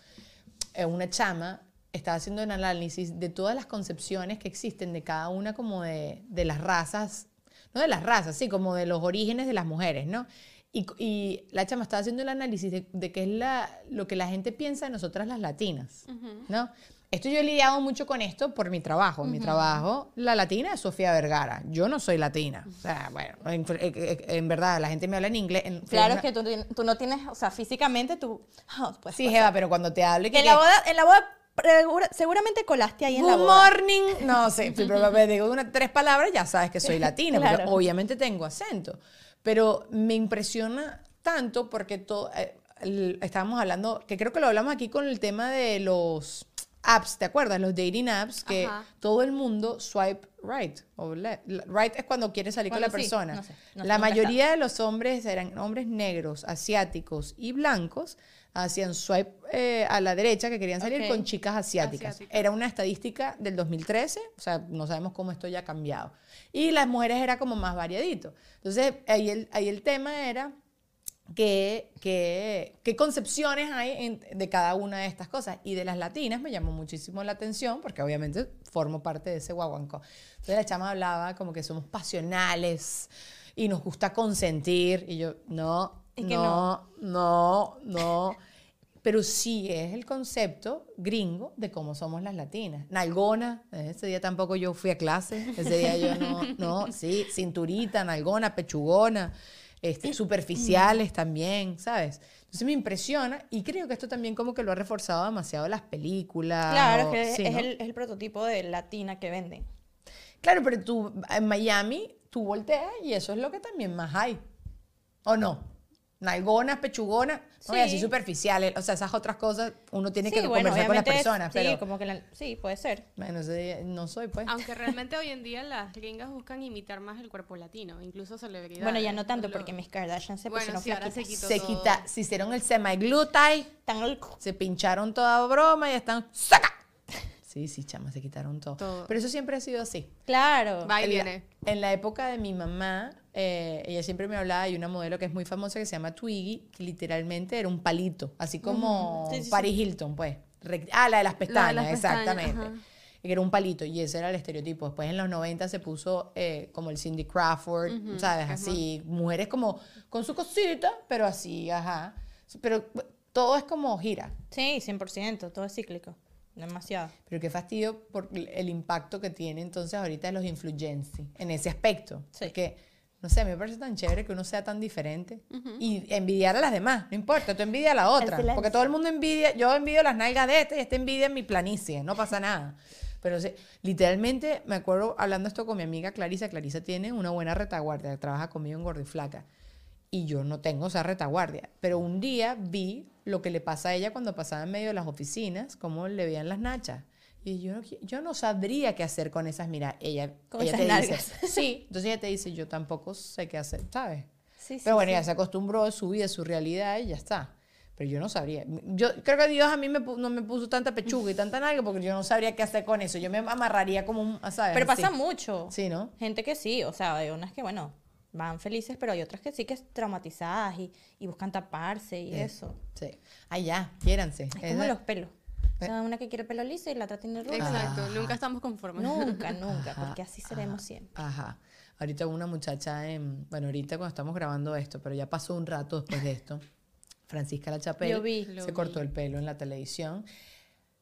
una chama estaba haciendo un análisis de todas las concepciones que existen de cada una como de, de las razas, no de las razas, sí, como de los orígenes de las mujeres, ¿no? Y, y la chama estaba haciendo el análisis de, de qué es la, lo que la gente piensa de nosotras las latinas, ¿no? Esto yo he lidiado mucho con esto por mi trabajo. En mi trabajo, la latina es Sofía Vergara. Yo no soy latina. O sea, bueno, en, en- en verdad, la gente me habla en inglés. en- Claro, es que tú, tú no tienes, o sea, físicamente tú... pues, Sí, Jeva, pero cuando te hable... que- en la boda, en la boda segura- seguramente colaste ahí en la Good boda. morning. No sé, sí, pero me digo una, tres palabras, ya sabes que soy latina, porque obviamente tengo acento. Pero me impresiona tanto porque todo, eh, estábamos hablando, que creo que lo hablamos aquí con el tema de los apps, ¿te acuerdas? Los dating apps, que Ajá. todo el mundo swipe right. O le- right es cuando quieres salir con la sí, persona. no sé, no- la mayoría de los hombres eran hombres negros, asiáticos y blancos. Hacían swipe eh, a la derecha que querían salir Ok. con chicas asiáticas. Asiáticas. Era una estadística del 2013, o sea, no sabemos cómo esto ya ha cambiado. Y las mujeres era como más variadito. Entonces, ahí el, ahí el tema era que, que- qué concepciones hay en- de cada una de estas cosas. Y de las latinas me llamó muchísimo la atención, porque obviamente formo parte de ese guaguancó. Entonces la chama hablaba como que somos pasionales y nos gusta consentir. Y yo, no, Y que no, no, no. Pero sí es el concepto gringo de cómo somos las latinas. Nalgona, ese día tampoco yo fui a clase, ese día yo no, no, sí, cinturita, nalgona, pechugona, este, superficiales también, ¿sabes? Entonces me impresiona y creo que esto también como que lo ha reforzado demasiado las películas. Claro, o- es, que sí, es, ¿no? el, es el prototipo de latina que venden. Claro, pero tú en Miami, tú volteas y eso es lo que también más hay. ¿O no? Nalgonas, pechugonas, no, así Sí. superficiales. O sea, esas otras cosas uno tiene sí, que bueno, conversar con las personas. sí, pero, como que la- sí, puede ser. bueno, no soy, pues. Aunque realmente hoy en día las gringas buscan imitar más el cuerpo latino, incluso celebridades. Bueno, ya no tanto Lo- porque Miss Kardashian se Bueno, pusieron sí, ahora se quitó Se todo. quita, se hicieron el semi-glutide, se pincharon toda broma y están ¡saca! Sí, sí, chama, se quitaron todo. Todo. Pero eso siempre ha sido así. Claro. Va y en la, viene. en la época de mi mamá, eh, ella siempre me hablaba de una modelo que es muy famosa que se llama Twiggy, que literalmente era un palito, así como Sí, sí, sí. Paris Hilton, pues. Ah, la de las pestañas, las pestañas, exactamente. ajá. Y que era un palito, y ese era el estereotipo. Después en los 90 se puso eh, como el Cindy Crawford, ¿sabes? Así, mujeres como con su cosita, pero así, ajá. Pero todo es como gira. Sí, 100%, todo es cíclico. Demasiado. Pero qué fastidio por el impacto que tiene entonces ahorita los influencers en ese aspecto. Sí. Porque, no sé, a mí me parece tan chévere que uno sea tan diferente y envidiar a las demás. No importa, tú envidia a la otra. Porque todo el mundo envidia, yo envidio las nalgas de este y este envidia mi planicie, no pasa nada. Pero literalmente me acuerdo hablando esto con mi amiga Clarisa. Clarisa tiene una buena retaguardia, trabaja conmigo en Gordo y Flaca. Y yo no tengo esa retaguardia. Pero un día vi lo que le pasa a ella cuando pasaba en medio de las oficinas, cómo le veían las nachas. Y yo no, yo no sabría qué hacer con esas. Mira, ella, Con ella esas te nalgas. dice, sí. Entonces ella te dice, yo tampoco sé qué hacer, ¿sabes? Sí, sí, Pero bueno, sí. ella se acostumbró a su vida, a su realidad y ya está. Pero yo no sabría. Yo creo que Dios a mí me no me puso tanta pechuga y tanta nalga porque yo no sabría qué hacer con eso. Yo me amarraría como un, ¿sabes? Pero pasa Así. mucho. Sí, ¿no? Gente que sí, o sea, hay unas que, bueno, van felices, pero hay otras que sí que es traumatizadas y, y buscan taparse y eso. Sí. Ay, ya, quiéranse. Es Es como de- los pelos. O sea, una que quiere pelo liso y la otra tiene. Exacto, nunca estamos conformes. Nunca, nunca, porque así seremos siempre. Ajá. Ahorita una muchacha en, bueno, ahorita cuando estamos grabando esto, pero ya pasó un rato después de esto. Francisca La Chapelle Yo vi. se Lo cortó vi. el pelo en la televisión.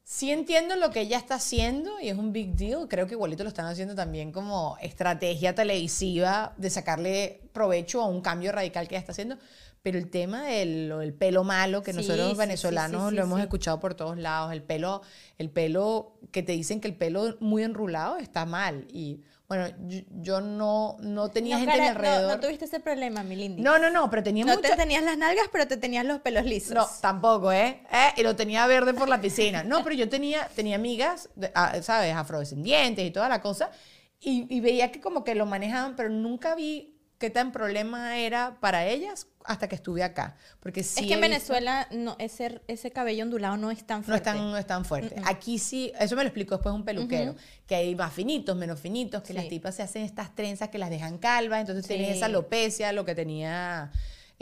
Sí entiendo lo que ella está haciendo y es un big deal. Creo que igualito lo están haciendo también como estrategia televisiva de sacarle provecho a un cambio radical que ella está haciendo. Pero el tema del, del pelo malo, que Sí, nosotros sí, sí, venezolanos sí, lo hemos escuchado por todos lados, el pelo, el pelo que te dicen que el pelo muy enrulado está mal. Y bueno, yo, yo no, no tenía No, gente cara, no- alrededor. No, tuviste ese problema, mi Lindy. No, no, no, pero tenía No mucho. te tenías las nalgas, pero te tenías los pelos lisos. No, tampoco, ¿eh? ¿eh? Y lo tenía verde por la piscina. No, pero yo tenía, tenía amigas, ah, ¿sabes? Afrodescendientes y toda la cosa. Y, y veía que como que lo manejaban, pero nunca vi qué tan problema era para ellas hasta que estuve acá. Porque sí es que en Venezuela no, ese, ese cabello ondulado no es tan no fuerte. es tan, no es tan fuerte. Aquí sí, eso me lo explicó después un peluquero, que hay más finitos, menos finitos, que Sí. las tipas se hacen estas trenzas que las dejan calvas, entonces Sí. esa alopecia, lo que tenía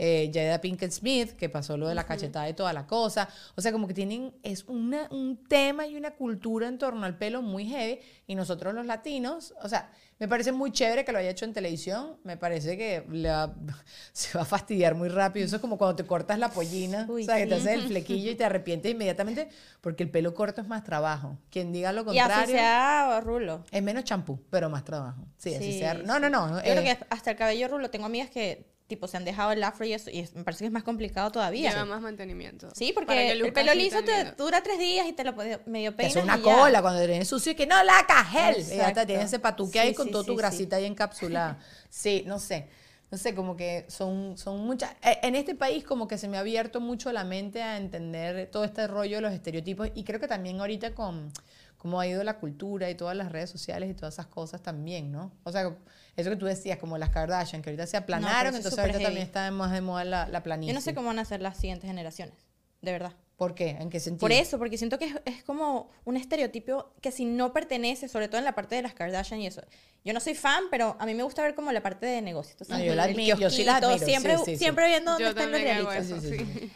eh, Jada Pinkett Smith, que pasó lo de la cachetada y toda la cosa. O sea, como que tienen, es una, un tema y una cultura en torno al pelo muy heavy, y nosotros los latinos, o sea, me parece muy chévere que lo haya hecho en televisión, me parece que se va a fastidiar muy rápido. Eso es como cuando te cortas la pollina, Uy, o sea, que te sí. haces el flequillo y te arrepientes inmediatamente porque el pelo corto es más trabajo. Quien diga lo Y así contrario, sea rulo. es menos champú, pero más trabajo. Sí, así Sí, sea. sí. No, no, no. Yo creo eh, que hasta el cabello rulo, tengo amigas que tipo se han dejado el afro y eso, y es- me parece que es más complicado todavía. Lleva más mantenimiento. Sí, porque que el pelo liso te dura tres días y te lo puedes medio peinas hace una y ya. cola cuando tienes sucio y que no la cajel. Y ya Exacto. tienes ese patuque Sí, ahí con sí, toda tu sí, grasita ahí encapsulada. Sí, no sé. No sé, como que son, son muchas... eh, En este país como que se me ha abierto mucho la mente a entender todo este rollo de los estereotipos y creo que también ahorita con cómo ha ido la cultura y todas las redes sociales y todas esas cosas también, ¿no? O sea, eso que tú decías, como las Kardashian, que ahorita se aplanaron, es entonces ahorita heavy. también está más de moda la, la planicie. Yo no sé cómo van a ser las siguientes generaciones, de verdad. ¿Por qué? ¿En qué sentido? Por eso, porque siento que es, es como un estereotipo que si no pertenece, sobre todo en la parte de las Kardashian y eso. Yo no soy fan, pero a mí me gusta ver como la parte de negocios. No, yo la admiro, yo sí la admiro, Siempre, sí, sí, sí. siempre viendo dónde Yo están los Sí, sí, sí.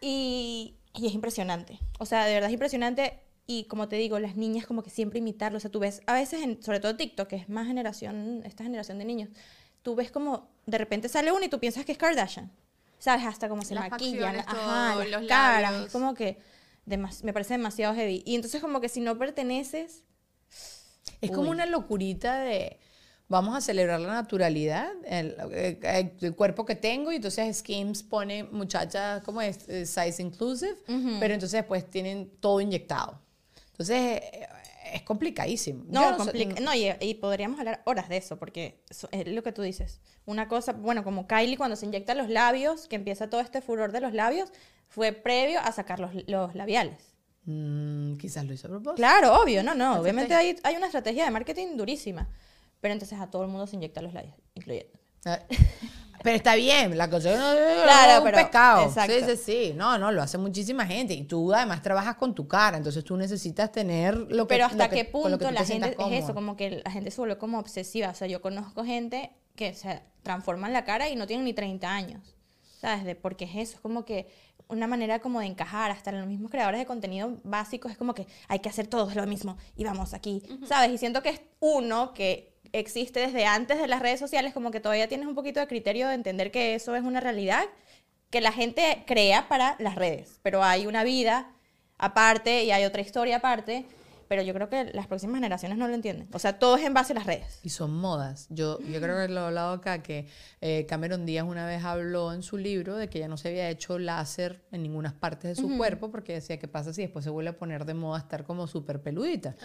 Y, y es impresionante. O sea, de verdad es impresionante. Y como te digo, las niñas como que siempre imitarlo. O sea, tú ves, a veces, en, sobre todo TikTok, que es más generación, esta generación de niños, tú ves como de repente sale uno y tú piensas que es Kardashian. ¿Sabes? Hasta como se Las maquillan, facciones, ajá, todo, las los caras. labios. Es como que demas- me parece demasiado heavy. Y entonces como que si no perteneces, Es como Uy. una locurita de vamos a celebrar la naturalidad, el, eh, el cuerpo que tengo, y entonces Skims pone muchachas, ¿cómo es? Eh, Size inclusive, pero entonces después tienen todo inyectado. Entonces eh, es complicadísimo. No, no complica- no y, y podríamos hablar horas de eso, porque eso es lo que tú dices. Una cosa, bueno, como Kylie cuando se inyecta los labios, que empieza todo este furor de los labios, fue previo a sacar los, los labiales. Mm, quizás lo hizo a propósito. Claro, obvio, no, no. Obviamente hay, hay una estrategia de marketing durísima. Pero entonces a todo el mundo se inyecta los labios, incluyendo. Pero está bien, la cosa no Claro, es un pero- pescado. exacto. Sí, sí, sí. No, no, lo hace muchísima gente. Y tú además trabajas con tu cara, entonces tú necesitas tener lo que Pero hasta lo que- qué que punto la gente es eso, como que la gente se vuelve como obsesiva. O sea, yo conozco gente que se transforma en la cara y no tienen ni 30 años. ¿Sabes? De, porque es eso, es como que una manera como de encajar, hasta los mismos creadores de contenido básicos, es como que hay que hacer todos lo mismo y vamos aquí, ¿sabes? Y siento que es uno que existe desde antes de las redes sociales, como que todavía tienes un poquito de criterio de entender que eso es una realidad que la gente crea para las redes, pero hay una vida aparte y hay otra historia aparte, pero yo creo que las próximas generaciones no lo entienden. O sea, todo es en base a las redes. Y son modas. Yo, yo creo que lo he hablado acá, que eh, Cameron Díaz una vez habló en su libro de que ella no se había hecho láser en ninguna parte de su cuerpo porque decía, ¿qué pasa si después se vuelve a poner de moda estar como súper peludita?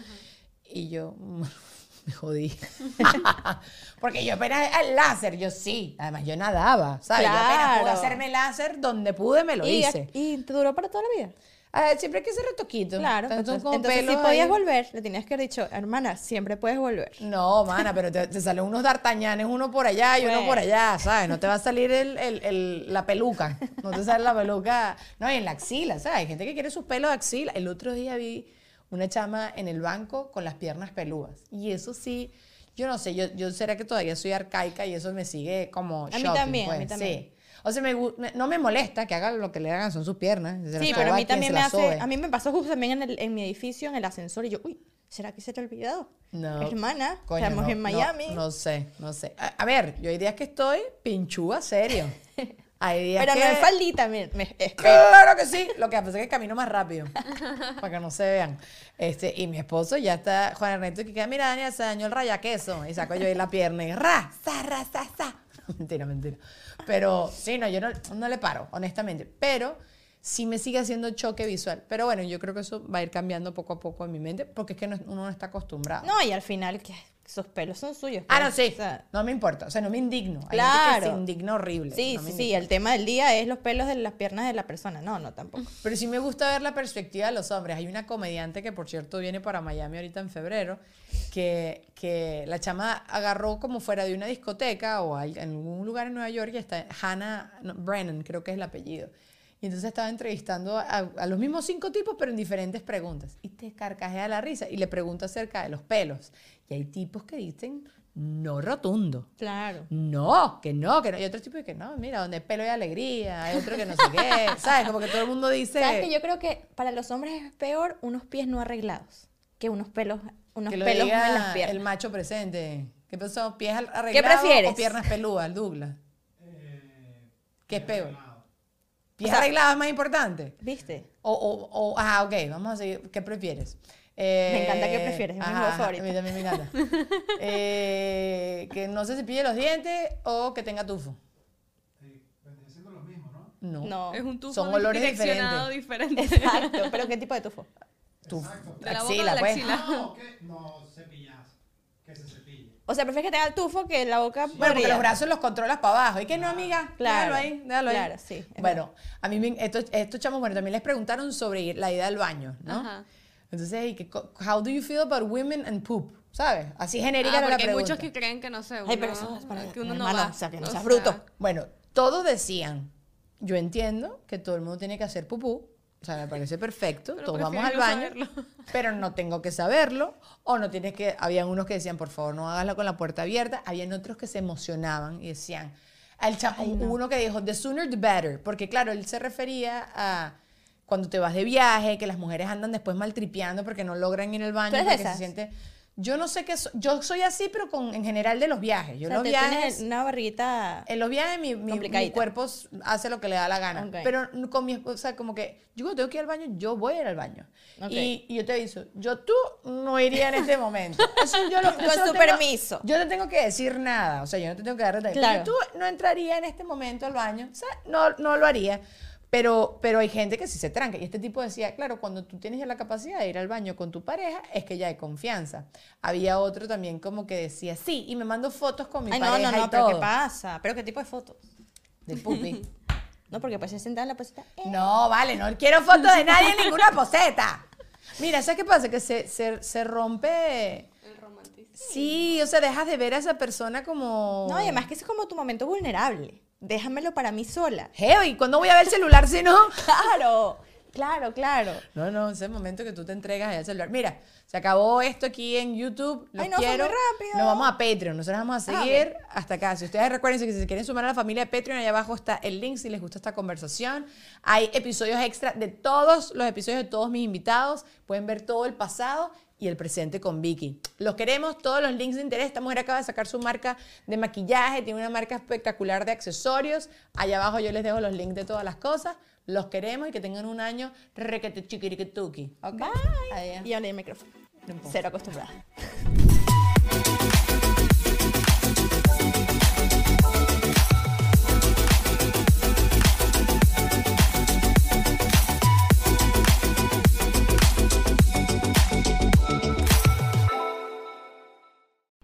Y yo me jodí. porque yo apenas el láser, yo sí. Además, yo nadaba, ¿sabes? Yo apenas pude Claro. hacerme láser donde pude, me lo y, hice. y te duró para toda la vida. Ah, siempre hay que hacer retoquito. Claro, Tanto entonces, como entonces si podías ahí. volver, le tenías que haber dicho, hermana, siempre puedes volver. No, mana, pero te, te salen unos d'Artañanes, uno por allá y uno Bueno. por allá, ¿sabes? No te va a salir el, el- el- la peluca. No te sale la peluca. No, y en la axila, ¿sabes? Hay gente que quiere sus pelos de axila. El otro día vi una chama en el banco con las piernas peludas. Y eso sí, yo no sé, yo, yo será que mí soy arcaica y eso me sigue como A mí también, a mí pues, también. Sí. O sea, me no me molesta que hagan lo que le hagan, son sus piernas. Sí, pero a mí también me hace, sobe. a mí me pasó justo también en, el- en mi edificio, en el ascensor, y yo, uy, ¿será que se te ha olvidado? No. Hermana, Coño, estamos no, en no, Miami. No, sé, no sé. A, a ver, yo hay días que estoy pinchúa serio. Hay días pero que... no es faldita, me. Claro que sí. Lo que pasa es que camino más rápido. para que no se vean. Este, y mi esposo ya está, Juan Ernesto, que queda, mira, Daniel, se dañó el raya queso. Y saco yo ahí la pierna y ra, sa, ra, sa, sa. mentira, mentira. Pero sí, no, yo no, no le paro, honestamente. Pero sí me sigue haciendo choque visual. Pero bueno, yo creo que eso va a ir cambiando poco a poco en mi mente, porque es que no- uno no está acostumbrado. No, y al final, que esos pelos son suyos. Ah, pues, no, sí. o sea, no me importa. O sea, no me indigno. Hay gente que Claro. se indigna horrible. sí, No sí, sí, el tema del día es los pelos de las piernas de la persona. No, no, tampoco. Pero sí me gusta ver la perspectiva de los hombres. Hay una comediante que, por cierto, viene para Miami ahorita en febrero, que, que la chama agarró como fuera de una discoteca o en algún lugar en Nueva York y está Hannah no, Brennan, creo que es el apellido. Y entonces estaba entrevistando a, a los mismos cinco tipos, pero en diferentes preguntas. Y te carcajea la risa y le pregunta acerca de los pelos. Y hay tipos que dicen no rotundo. Claro. No, que no, que no. Y otros tipos que no, mira, donde hay pelo hay alegría. Hay otro que no sé qué. ¿Sabes? Como que todo el mundo dice. ¿Sabes que yo creo que para los hombres es peor unos pies no arreglados que unos pelos, unos que lo pelos diga en las piernas? el macho presente. ¿Qué pasó? ¿Pies arreglados prefieres? o piernas peludas, el Douglas? Eh, ¿Qué es peor? ¿Pies sea- arreglados es más importante? ¿Viste? O, o, o, ah, ok, vamos a seguir. ¿Qué prefieres? Eh, Me encanta qué prefieres, es mi juego ajá, favorito. A mí también me encanta. Eh, que no se cepille los dientes o que tenga tufo. ¿no? No. No. Es un tufo Son olores direccionado diferente. Exacto. ¿Pero qué tipo de tufo? Tufo. Exacto. De la boca Axila, a la pues. axila. No, que no cepillas, que se cepille. O sea, prefieres que tenga el tufo que la boca Bueno, porque podrida? los brazos los controlas para abajo. ¿Y que no, amiga? Claro, Déjalo ahí, déjalo ahí. claro, sí, Bueno, a mí me- estos, estos chamos, bueno, también les preguntaron sobre la ida al baño, ¿no? Ajá. Entonces, ¿y qué co- how do you feel about women and poop? ¿Sabes? Así genérica Ah, era la porque hay pregunta. muchos que creen que no sé. Ay, pero uno- eso es para que uno no va. o sea, que no O seas sea, bruto. Bueno, todos decían, yo entiendo que todo el mundo tiene que hacer pupú, o sea, me parece perfecto, Pero todos vamos al baño, saberlo. pero no tengo que saberlo, o no tienes que, habían unos que decían, por favor, no hágaslo con la puerta abierta, habían otros que se emocionaban y decían, al hubo uno que dijo, the sooner the better, porque claro, él se refería a cuando te vas de viaje, que las mujeres andan después maltripeando porque no logran ir al baño, ¿Tú eres de porque se siente... Yo no sé qué, so- yo soy así, pero con, en general de los viajes. Yo O sea, los viajes... una barriguita... En los viajes mi, mi- mi cuerpo hace lo que le da la gana. Ok. Pero con mi esposa, como que yo cuando tengo que ir al baño, yo voy a ir al baño. Ok. Y, y yo te aviso, yo tú no iría en este momento. Eso yo lo- Con eso su tengo- permiso. Yo no tengo que decir nada. O sea, yo no te tengo que dar detalles. Claro. Tú no entraría en este momento al baño. O sea, no, no lo haría. Pero, pero hay gente que sí se tranca. Y este tipo decía, claro, cuando tú tienes ya la capacidad de ir al baño con tu pareja, es que ya hay confianza. Había otro también como que decía, sí, y me mando fotos con mi Ay, no, pareja no, no, y pero ¿qué pasa? ¿Pero qué tipo de fotos? De pupi. No, porque pues se sentan en la posita. eh, No, vale, no quiero fotos de nadie en ninguna poseta. Mira, ¿sabes qué pasa? Que se, se, se rompe. El romanticismo. Sí, o sea, dejas de ver a esa persona como. No, y además que ese es como tu momento vulnerable. Déjamelo para mí sola. Geo, ¿y cuándo voy a ver el celular si no? Claro. Claro, claro. No, no, ese momento que tú te entregas al celular. Mira, se acabó esto aquí en YouTube. Los Ay, no, fue quiero. muy rápido. Nos vamos a Patreon. Nosotros vamos a Ah, seguir hasta acá. Si ustedes recuerden que si se quieren sumar a la familia de Patreon, allá abajo está el link si les gusta esta conversación. Hay episodios extra de todos los episodios de todos mis invitados. Pueden ver todo el pasado y el presente con Vicky. Los queremos, todos los links de interés. Esta mujer acaba de sacar su marca de maquillaje, tiene una marca espectacular de accesorios. Allá abajo yo les dejo los links de todas las cosas. Los queremos y que tengan un año requete chiquiriquituki. ¿Ok? Bye. Adiós. Y hablé el micrófono. Cero acostumbrada.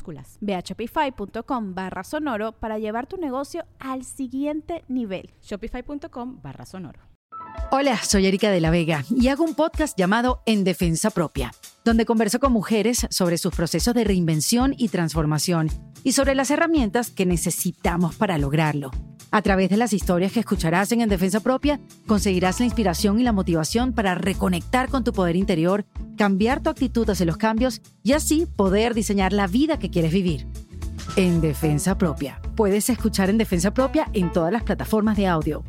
minúsculas. Ve a shopify.com barra sonoro para llevar tu negocio al siguiente nivel. Shopify.com barra sonoro. Hola, soy Erika de la Vega y hago un podcast llamado En Defensa Propia, donde converso con mujeres sobre sus procesos de reinvención y transformación y sobre las herramientas que necesitamos para lograrlo. A través de las historias que escucharás en En Defensa Propia, conseguirás la inspiración y la motivación para reconectar con tu poder interior, cambiar tu actitud hacia los cambios y así poder diseñar la vida que quieres vivir. En Defensa Propia. Puedes escuchar En Defensa Propia en todas las plataformas de audio.